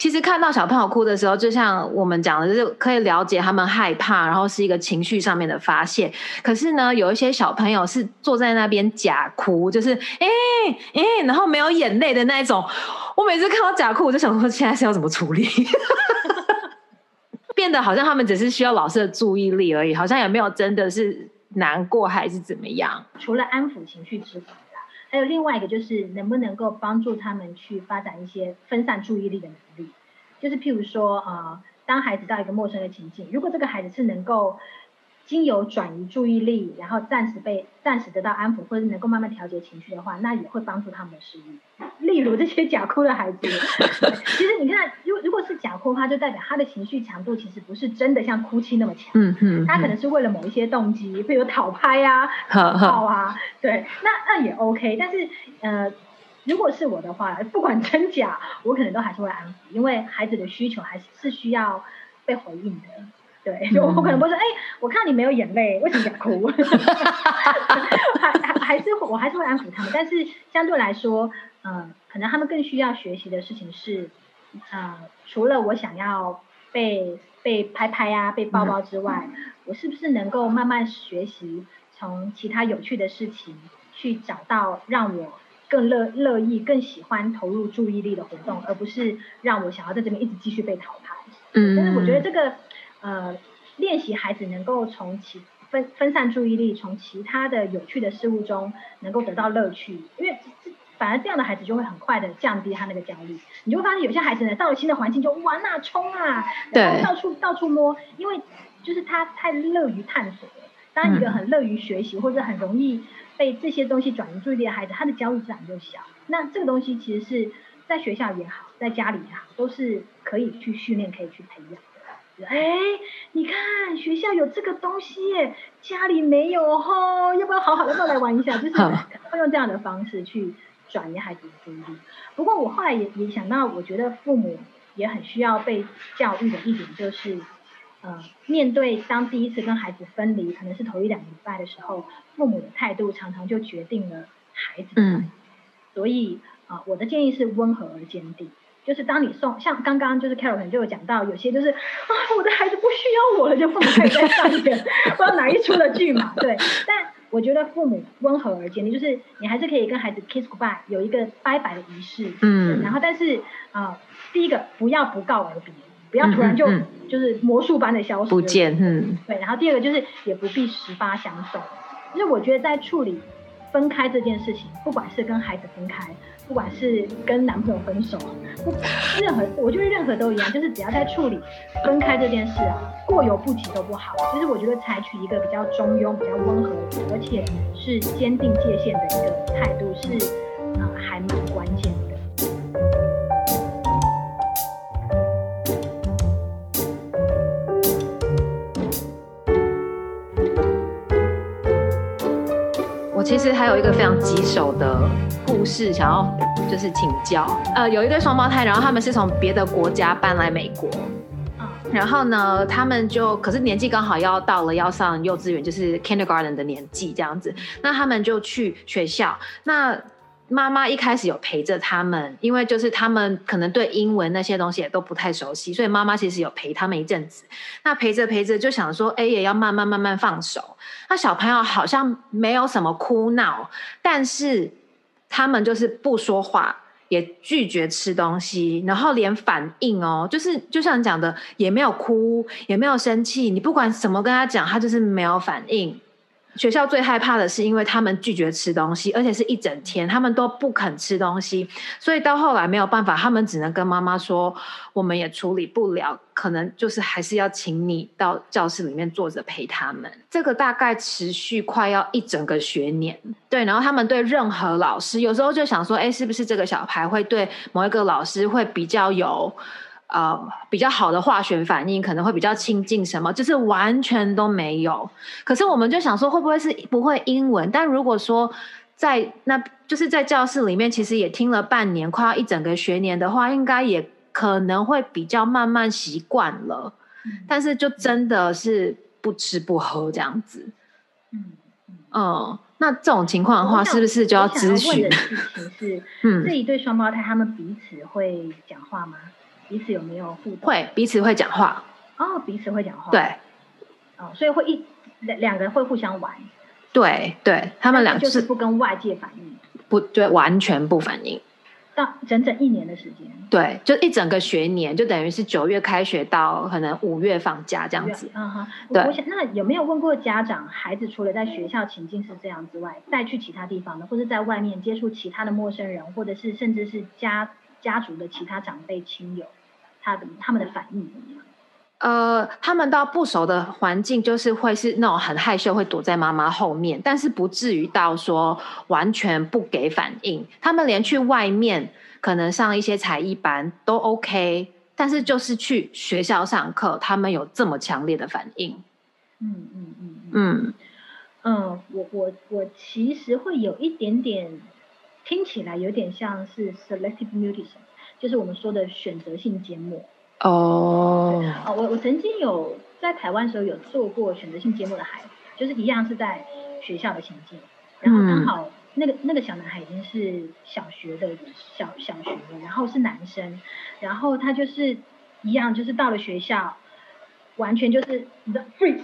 其实看到小朋友哭的时候，就像我们讲的，就是可以了解他们害怕，然后是一个情绪上面的发泄。可是呢，有一些小朋友是坐在那边假哭，就是哎哎，然后没有眼泪的那一种。我每次看到假哭，我就想说，现在是要怎么处理？变得好像他们只是需要老师的注意力而已，好像也没有真的是难过还是怎么样。除了安抚情绪之外。还有另外一个就是能不能够帮助他们去发展一些分散注意力的能力，就是譬如说，呃，当孩子到一个陌生的情境，如果这个孩子是能够。经由转移注意力，然后暂时被暂时得到安抚，或者能够慢慢调节情绪的话，那也会帮助他们的适应。例如这些假哭的孩子，其实你看，如如果是假哭的话，就代表他的情绪强度其实不是真的像哭泣那么强。嗯嗯。他可能是为了某一些动机，比如讨拍啊、跑啊，对，那那也 OK。但是呃，如果是我的话，不管真假，我可能都还是会安抚，因为孩子的需求还是是需要被回应的。对，就我可能不会说，哎，我看你没有眼泪，为什么想哭？还还还是我还是会安抚他们，但是相对来说，嗯，可能他们更需要学习的事情是，呃，除了我想要被被拍拍啊、被抱抱之外，我是不是能够慢慢学习从其他有趣的事情去找到让我更乐乐意、更喜欢投入注意力的活动，而不是让我想要在这边一直继续被淘汰。嗯，但是我觉得这个。呃，练习孩子能够从其分分散注意力，从其他的有趣的事物中能够得到乐趣，因为反而这样的孩子就会很快的降低他那个焦虑。你就会发现有些孩子呢，到了新的环境就玩啊冲啊，然后到处到处摸，因为就是他太乐于探索了。当一个很乐于学习或者很容易被这些东西转移注意力的孩子，他的焦虑自然就小。那这个东西其实是在学校也好，在家里也好，都是可以去训练，可以去培养。哎，你看学校有这个东西，家里没有吼，要不要好好的过来玩一下？就是会用这样的方式去转移孩子的注意力。不过我后来也也想到，我觉得父母也很需要被教育的一点就是，呃，面对当第一次跟孩子分离，可能是头一两个礼拜的时候，父母的态度常常就决定了孩子。嗯。所以啊，我的建议是温和而坚定。就是当你送，像刚刚就是 Carol 就有讲到，有些就是啊，我的孩子不需要我了，就父母开始在上演 不知道哪一出的剧嘛，对。但我觉得父母温和而坚定，就是你还是可以跟孩子 kiss goodbye，有一个拜拜的仪式，嗯。然后，但是啊，第一个不要不告而别，不要突然就就是魔术般的消失不见，嗯。对，然后第二个就是也不必十发相送，就是我觉得在处理分开这件事情，不管是跟孩子分开。不管是跟男朋友分手，不任何，我觉得任何都一样，就是只要在处理分开这件事啊，过犹不及都不好。其实我觉得采取一个比较中庸、比较温和，而且是坚定界限的一个态度，是呃，还蛮其实还有一个非常棘手的。故事想要就是请教，呃，有一对双胞胎，然后他们是从别的国家搬来美国，然后呢，他们就可是年纪刚好要到了要上幼稚园，就是 kindergarten 的年纪这样子，那他们就去学校，那妈妈一开始有陪着他们，因为就是他们可能对英文那些东西也都不太熟悉，所以妈妈其实有陪他们一阵子，那陪着陪着就想说，哎，也要慢慢慢慢放手，那小朋友好像没有什么哭闹，但是。他们就是不说话，也拒绝吃东西，然后连反应哦，就是就像你讲的，也没有哭，也没有生气，你不管什么跟他讲，他就是没有反应。学校最害怕的是，因为他们拒绝吃东西，而且是一整天，他们都不肯吃东西，所以到后来没有办法，他们只能跟妈妈说：“我们也处理不了，可能就是还是要请你到教室里面坐着陪他们。”这个大概持续快要一整个学年，对。然后他们对任何老师，有时候就想说：“哎，是不是这个小孩会对某一个老师会比较有？”呃，比较好的化学反应可能会比较亲近，什么就是完全都没有。可是我们就想说，会不会是不会英文？但如果说在那就是在教室里面，其实也听了半年，快要一整个学年的话，应该也可能会比较慢慢习惯了。但是就真的是不吃不喝这样子。嗯嗯，那这种情况的话，是不是就要咨询？是，嗯，这一对双胞胎他们彼此会讲话吗？彼此有没有互动？会彼此会讲话，哦，彼此会讲话。对，哦，所以会一两两个人会互相玩，对对，他们俩就是不跟外界反应，不对，完全不反应。到整整一年的时间，对，就一整个学年，就等于是九月开学到可能五月放假这样子。嗯哼，对。我想，那有没有问过家长，孩子除了在学校情境是这样之外，再去其他地方呢，或者在外面接触其他的陌生人，或者是甚至是家家族的其他长辈亲友，他的他们的反应怎么样？呃，他们到不熟的环境，就是会是那种很害羞，会躲在妈妈后面，但是不至于到说完全不给反应。他们连去外面可能上一些才艺班都 OK，但是就是去学校上课，他们有这么强烈的反应。嗯嗯嗯嗯嗯，我我我其实会有一点点听起来有点像是 selective mutism，就是我们说的选择性缄默。哦，哦，我我曾经有在台湾时候有做过选择性缄默的孩子，就是一样是在学校的情境，然后刚好那个那个小男孩已经是小学的小小学了，然后是男生，然后他就是一样，就是到了学校，完全就是你的 freeze。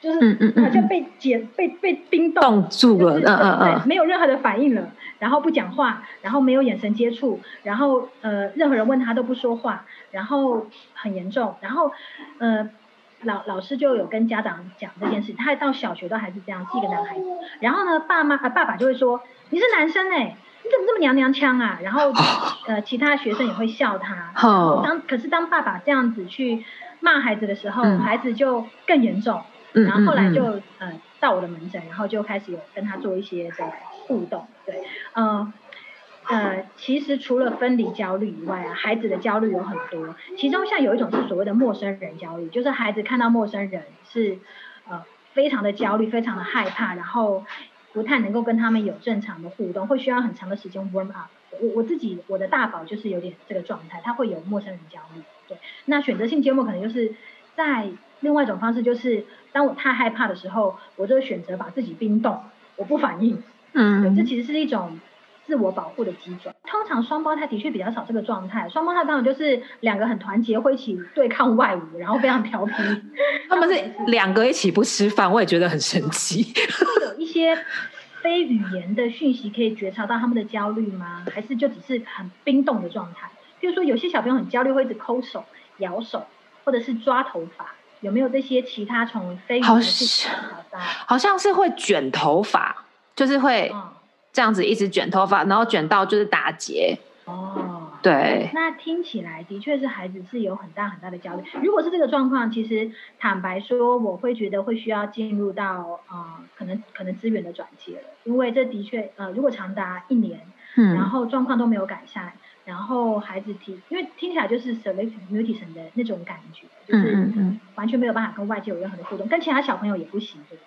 就是好像被解被被冰冻住了，嗯嗯嗯，没有任何的反应了，然后不讲话，然后没有眼神接触，然后呃任何人问他都不说话，然后很严重，然后呃老老师就有跟家长讲这件事，他到小学都还是这样，是一个男孩子，然后呢爸妈呃爸爸就会说你是男生哎，你怎么这么娘娘腔啊？然后 呃其他学生也会笑他，当可是当爸爸这样子去骂孩子的时候，孩子就更严重。然后后来就呃到我的门诊，然后就开始有跟他做一些的互动，对，呃呃，其实除了分离焦虑以外啊，孩子的焦虑有很多，其中像有一种是所谓的陌生人焦虑，就是孩子看到陌生人是呃非常的焦虑，非常的害怕，然后不太能够跟他们有正常的互动，会需要很长的时间 warm up。我我自己我的大宝就是有点这个状态，他会有陌生人焦虑，对，那选择性缄默可能就是在。另外一种方式就是，当我太害怕的时候，我就选择把自己冰冻，我不反应。嗯，这其实是一种自我保护的机制。通常双胞胎的确比较少这个状态，双胞胎当然就是两个很团结，会一起对抗外物，然后非常调皮。他们是两个一起不吃饭，我也觉得很神奇。会有一些非语言的讯息可以觉察到他们的焦虑吗？还是就只是很冰冻的状态？比如说有些小朋友很焦虑，会一直抠手、咬手，或者是抓头发。有没有这些其他从非好像好像是会卷头发，就是会这样子一直卷头发，然后卷到就是打结。哦，对。那听起来的确是孩子是有很大很大的焦虑。如果是这个状况，其实坦白说，我会觉得会需要进入到呃，可能可能资源的转接了，因为这的确呃，如果长达一年，嗯，然后状况都没有改善。然后孩子听，因为听起来就是 selective mutism 的那种感觉，就是完全没有办法跟外界有任何的互动，跟其他小朋友也不行，对不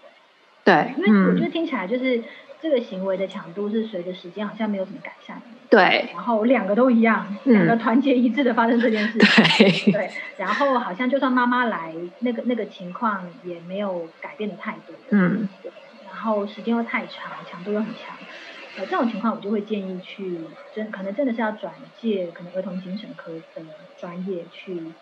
对？对，因为我觉得听起来就是这个行为的强度是随着时间好像没有什么改善。对。然后两个都一样，两个团结一致的发生这件事。对。对。然后好像就算妈妈来，那个那个情况也没有改变的太多。嗯。然后时间又太长，强度又很强。呃，这种情况我就会建议去真可能真的是要转介可能儿童精神科的专业去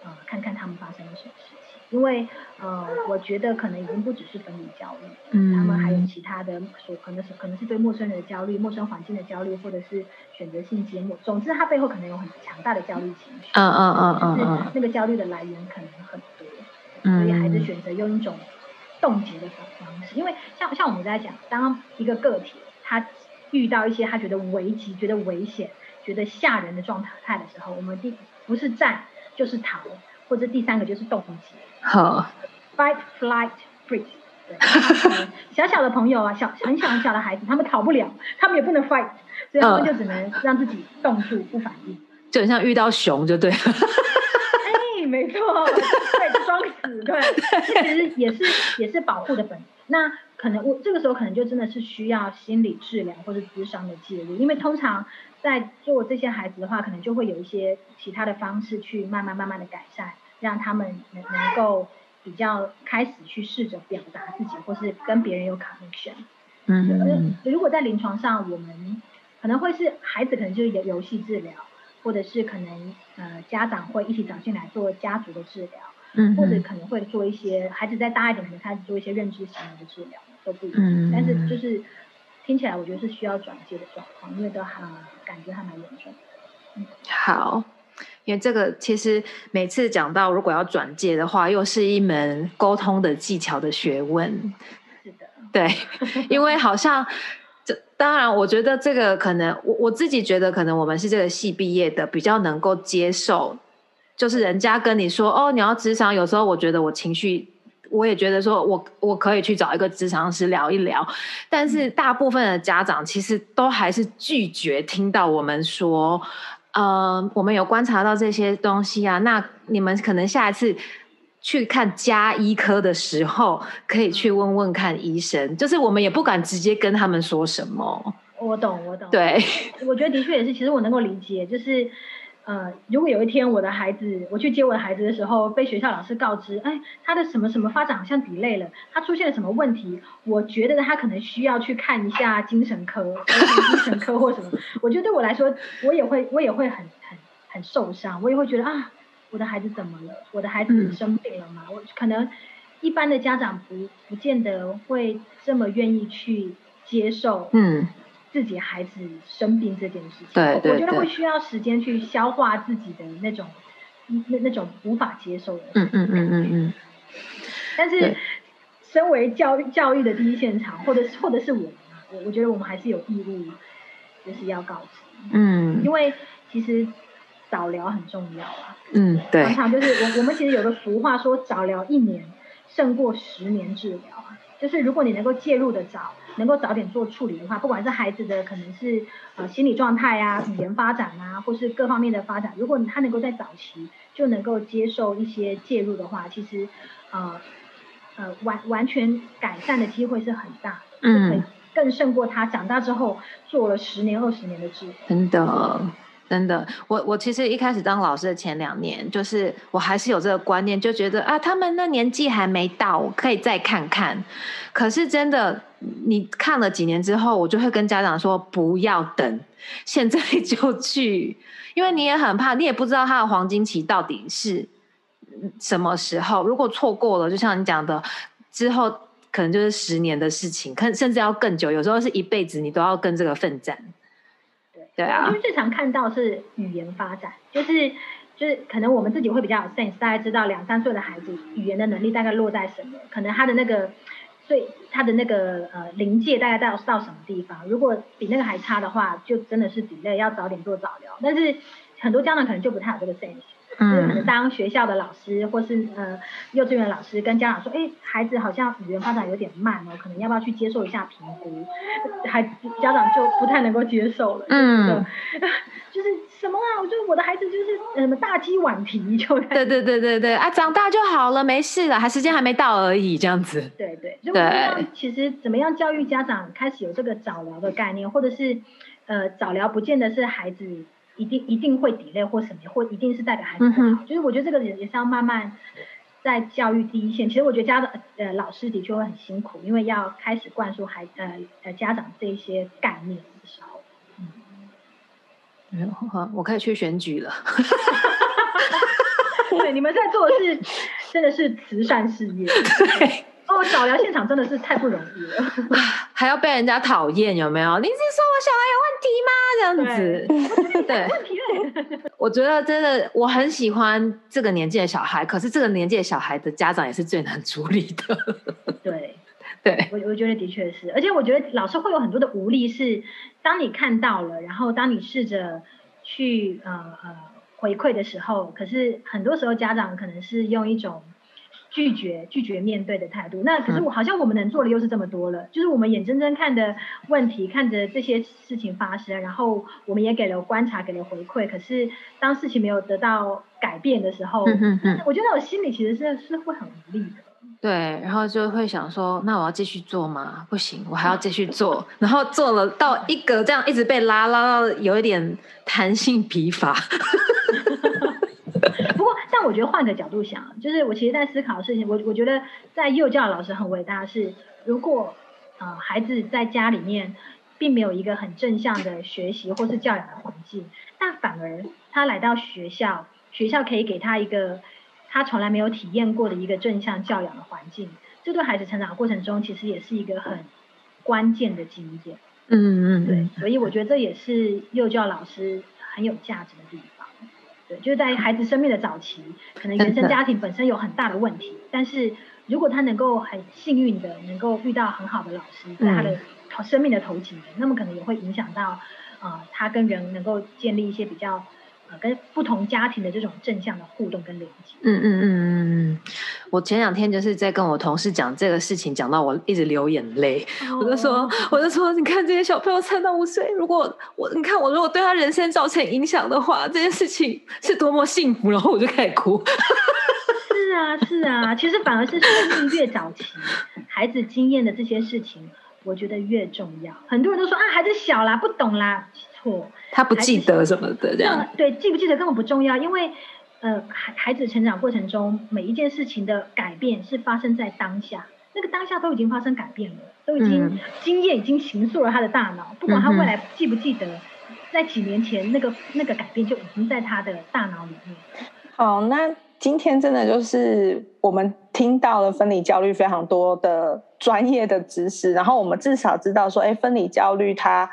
呃看看他们发生了什么事情，因为呃我觉得可能已经不只是分离焦虑，嗯，他们还有其他的所可能是可能是对陌生人的焦虑、陌生环境的焦虑，或者是选择性缄默，总之他背后可能有很强大的焦虑情绪，嗯嗯嗯嗯嗯，那个焦虑的来源可能很多，所以孩子选择用一种冻结的方方式，因为像像我们在讲当一个个体。他遇到一些他觉得危急、觉得危险、觉得吓人的状态的时候，我们第不是战就是逃，或者第三个就是冻结。好，fight, flight, freeze。对，小小的朋友啊，小很小很小的孩子，他们逃不了，他们也不能 fight，所以他们就只能让自己冻住不反应。就很像遇到熊就对了。哎，没错，对，装死，对，其实也是也是保护的本能。那。可能我这个时候可能就真的是需要心理治疗或者智商的介入，因为通常在做这些孩子的话，可能就会有一些其他的方式去慢慢慢慢的改善，让他们能能够比较开始去试着表达自己，或是跟别人有 connection。嗯，如果在临床上，我们可能会是孩子可能就是游游戏治疗，或者是可能呃家长会一起找进来做家族的治疗，嗯或者可能会做一些孩子再大一点，可能开始做一些认知行为的治疗都不一定。嗯但是就是听起来我觉得是需要转介的状况，因为都还感觉还蛮严重的。好，因为这个其实每次讲到如果要转介的话，又是一门沟通的技巧的学问。是的，对，因为好像这当然，我觉得这个可能我我自己觉得，可能我们是这个系毕业的，比较能够接受，就是人家跟你说哦，你要智商，有时候我觉得我情绪。我也觉得说我，我可以去找一个智商师聊一聊，但是大部分的家长其实都还是拒绝听到我们说，呃，我们有观察到这些东西啊，那你们可能下一次去看加医科的时候，可以去问问看医生，就是我们也不敢直接跟他们说什么。我懂，我懂。对，我觉得的确也是，其实我能够理解，就是呃，如果有一天我的孩子，我去接我的孩子的时候，被学校老师告知，哎，他的什么什么发展好像 delay 了，他出现了什么问题，我觉得他可能需要去看一下精神科，精神科或什么。我觉得对我来说，我也会，我也会很很很受伤，我也会觉得啊，我的孩子怎么了？我的孩子嗯生病了吗？我可能一般的家长不不见得会这么愿意去接受，嗯，自己孩子生病这件事情，对对我我觉得会需要时间去消化自己的那种那那种无法接受的。嗯嗯嗯嗯嗯，但是，身为教育教育的第一现场，或者是或者是我们啊，我我觉得我们还是有义务，就是要告知，嗯。因为其实早疗很重要啊。嗯，对。常，常就是我我们其实有个俗话说，早疗一年胜过十年治疗啊。就是如果你能够介入的早，能够早点做处理的话，不管是孩子的可能是呃心理状态啊、语言发展啊，或是各方面的发展，如果他能够在早期就能够接受一些介入的话，其实呃呃完完全改善的机会是很大嗯，更胜过他长大之后做了十年、二十年的治疗。真的。真的，我我其实一开始当老师的前两年，就是我还是有这个观念，就觉得啊，他们那年纪还没到，我可以再看看。可是真的，你看了几年之后，我就会跟家长说，不要等，现在 就去，因为你也很怕，你也不知道他的黄金期到底是什么时候。如果错过了，就像你讲的，之后可能就是十年的事情，可甚至要更久，有时候是一辈子，你都要跟这个奋战。对啊因为最常看到是语言发展，就是就是可能我们自己会比较有 sense，大概知道两三岁的孩子语言的能力大概落在什么，可能他的那个最他的那个呃临界大概到到什么地方，如果比那个还差的话，就真的是 delay 要早点做早疗，但是很多家长可能就不太有这个 sense。就是当学校的老师或是呃幼稚园老师跟家长说，哎，孩子好像语言发展有点慢哦，可能要不要去接受一下评估？孩家长就不太能够接受了，嗯 就是什么啊？我觉得我的孩子就是呃什么大鸡晚啼，就对对对对对啊，长大就好了，没事了，还时间还没到而已，这样子。对对，就我觉得其实怎么样教育家长开始有这个早疗的概念，或者是呃早疗不见得是孩子一定一定会 delay 或什么，或一定是代表孩子不嗯好，就是我觉得这个也也是要慢慢在教育第一线。其实我觉得家长呃老师的确会很辛苦，因为要开始灌输孩呃呃家长这一些概念的时候。嗯我可以去选举了。对，你们在做的是真的是慈善事业。对，哦，早疗现场真的是太不容易了。还要被人家讨厌，有没有？你是说我小孩有问题吗？这样子，对，问题我觉得真的我很喜欢这个年纪的小孩，可是这个年纪的小孩的家长也是最难处理的。对，对，我我觉得的确是，而且我觉得老师会有很多的无力，是当你看到了，然后当你试着去呃呃回馈的时候，可是很多时候家长可能是用一种拒绝拒绝面对的态度。那可是我好像我们能做的又是这么多了，就是我们眼睁睁看着问题，看着这些事情发生，然后我们也给了观察，给了回馈，可是当事情没有得到改变的时候，我觉得我心里其实是是会很无力的。对，然后就会想说，那我要继续做吗？不行，我还要继续做。然后做了到一个这样一直被拉拉到有一点弹性疲乏。我觉得换个角度想，就是我其实在思考的事情，我我觉得在幼教老师很伟大的是，如果呃孩子在家里面并没有一个很正向的学习或是教养的环境，但反而他来到学校，学校可以给他一个他从来没有体验过的一个正向教养的环境，这对孩子成长过程中其实也是一个很关键的经验。嗯嗯，对，所以我觉得这也是幼教老师很有价值的地方。对，就是在孩子生命的早期，可能原生家庭本身有很大的问题，但是如果他能够很幸运的能够遇到很好的老师，在他的生命的头几年，那么可能也会影响到呃他跟人能够建立一些比较。跟不同家庭的这种正向的互动跟连接。嗯嗯嗯嗯嗯，我前两天就是在跟我同事讲这个事情，讲到我一直流眼泪。我就说，我就说，你看这些小朋友三到五岁，如果我你看我如果对他人生造成影响的话，这件事情是多么幸福，然后我就开始哭。是啊是啊，其实反而是生命越早期，孩子经验的这些事情，我觉得越重要。很多人都说啊，孩子小啦，不懂啦。错，他不记得什么的这样。对，记不记得根本不重要，因为呃，孩孩子成长过程中每一件事情的改变是发生在当下，那个当下都已经发生改变了，都已经经验已经形塑了他的大脑，不管他未来记不记得，在几年前那个那个改变就已经在他的大脑里面。好，那今天真的就是我们听到了分离焦虑非常多的专业的知识，然后我们至少知道说，哎，分离焦虑它。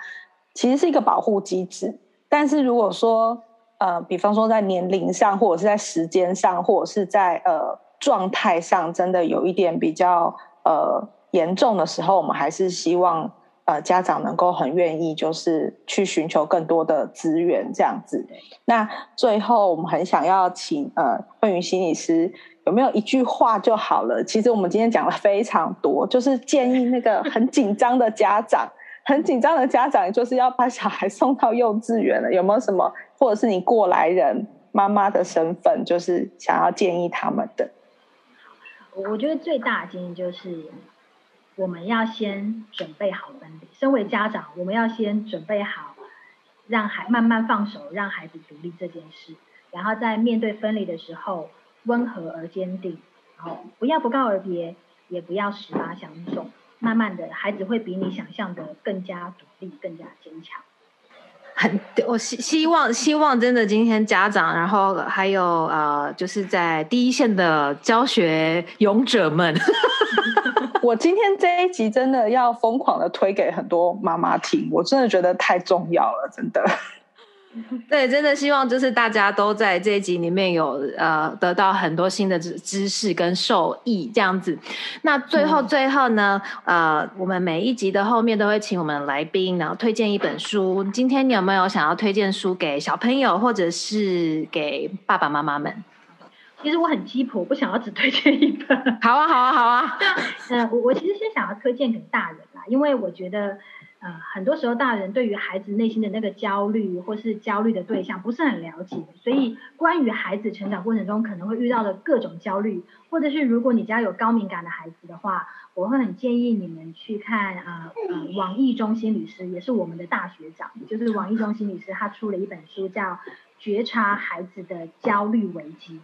其实是一个保护机制，但是如果说呃，比方说在年龄上，或者是在时间上，或者是在呃状态上，真的有一点比较呃严重的时候，我们还是希望呃家长能够很愿意，就是去寻求更多的资源这样子。那最后我们很想要请呃慧云心理师有没有一句话就好了？其实我们今天讲了非常多，就是建议那个很紧张的家长。很紧张的家长就是要把小孩送到幼稚园了，有没有什么，或者是你过来人妈妈的身份，就是想要建议他们的？我觉得最大的建议就是，我们要先准备好分离。身为家长，我们要先准备好，让孩慢慢放手，让孩子独立这件事。然后在面对分离的时候，温和而坚定，然后不要不告而别，也不要十八相送。慢慢的，孩子会比你想象的更加独立、更加坚强。很，我希希望希望真的今天家长，然后还有呃，就是在第一线的教学勇者们 我今天这一集真的要疯狂的推给很多妈妈听，我真的觉得太重要了，真的。对，真的希望就是大家都在这一集里面有呃得到很多新的知知识跟受益这样子。那最后最后呢，呃，我们每一集的后面都会请我们来宾，然后推荐一本书。今天你有没有想要推荐书给小朋友，或者是给爸爸妈妈们？其实我很鸡婆，不想要只推荐一本。好啊，好啊，好啊。嗯，我我其实先想要推荐给大人啦，因为我觉得。呃，很多时候大人对于孩子内心的那个焦虑，或是焦虑的对象不是很了解，所以关于孩子成长过程中可能会遇到的各种焦虑，或者是如果你家有高敏感的孩子的话，我会很建议你们去看呃呃网易中心理师，也是我们的大学长，就是网易中心理师，他出了一本书叫《觉察孩子的焦虑危机》。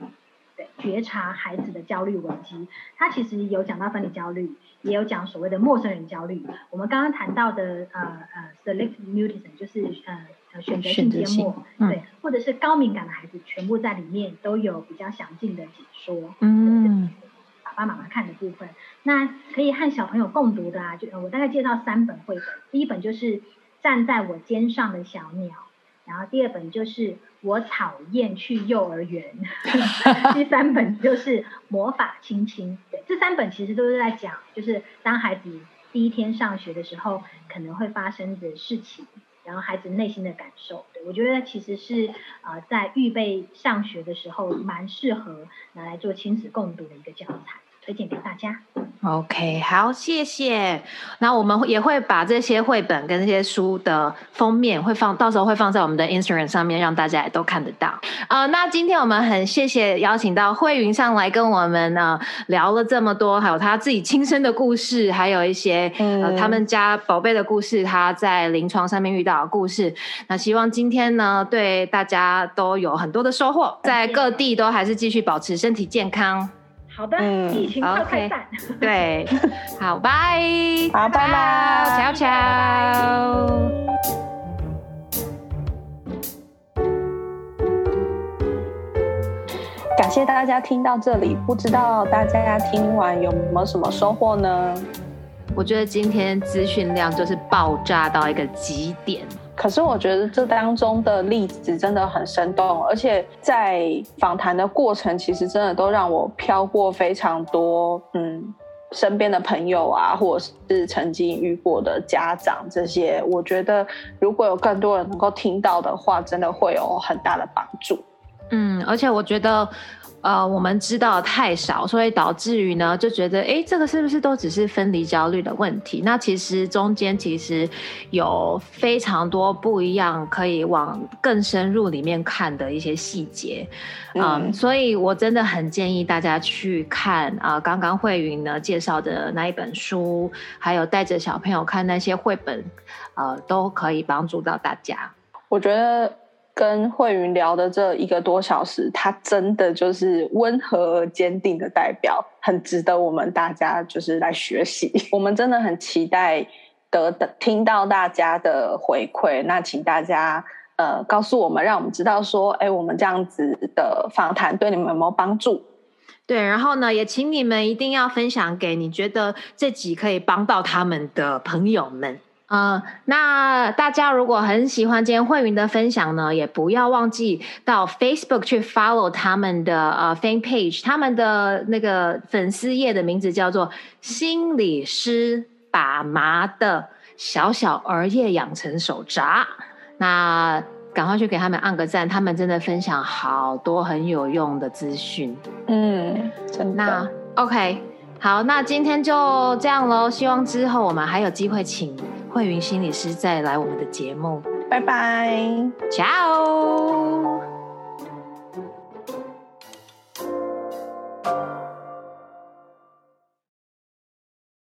对，觉察孩子的焦虑危机，他其实有讲到分离焦虑，也有讲所谓的陌生人焦虑。我们刚刚谈到的呃呃，select mutism 就是呃呃选择性缄默，对，或者是高敏感的孩子，全部在里面都有比较详尽的解说。嗯，爸爸妈妈看的部分，那可以和小朋友共读的啊，就我大概介绍三本绘本，第一本就是站在我肩上的小鸟。然后第二本就是我讨厌去幼儿园，第三本就是魔法亲亲。对，这三本其实都是在讲，就是当孩子第一天上学的时候可能会发生的事情，然后孩子内心的感受。对我觉得其实是呃在预备上学的时候蛮适合拿来做亲子共读的一个教材。推荐给大家。OK，好，谢谢。那我们也会把这些绘本跟这些书的封面会放到时候会放在我们的 Instagram 上面，让大家也都看得到。啊，那今天我们很谢谢邀请到慧云上来跟我们呢聊了这么多，还有他自己亲身的故事，还有一些呃他们家宝贝的故事，他在临床上面遇到的故事。那希望今天呢对大家都有很多的收获，在各地都还是继续保持身体健康。好的嗯好开饭对 好拜。好拜拜。乔乔感谢大家听到这里不知道大家听完有没有什么收获呢？我觉得今天资讯量就是爆炸到一个极点。可是我觉得这当中的例子真的很生动，而且在访谈的过程，其实真的都让我飘过非常多，嗯，身边的朋友啊，或者是曾经遇过的家长这些。我觉得如果有更多人能够听到的话，真的会有很大的帮助。嗯，而且我觉得。呃，我们知道太少，所以导致于呢，就觉得，哎，这个是不是都只是分离焦虑的问题？那其实中间其实有非常多不一样，可以往更深入里面看的一些细节。嗯，所以我真的很建议大家去看啊，刚刚慧云呢介绍的那一本书，还有带着小朋友看那些绘本，呃，都可以帮助到大家。我觉得。跟慧云聊的这一个多小时，他真的就是温和而坚定的代表，很值得我们大家就是来学习。我们真的很期待得的听到大家的回馈，那请大家呃告诉我们，让我们知道说，哎，我们这样子的访谈对你们有没有帮助？对，然后呢，也请你们一定要分享给你觉得这集可以帮到他们的朋友们。呃，那大家如果很喜欢今天慧云的分享呢，也不要忘记到 Facebook 去 follow 他们的呃 fan page，他们的那个粉丝页的名字叫做心理师把麻的小小儿夜养成手札。那赶快去给他们按个赞，他们真的分享好多很有用的资讯。嗯，真的。OK，好，那今天就这样喽。希望之后我们还有机会请。慧云心理师再来我们的节目，拜拜，ciao。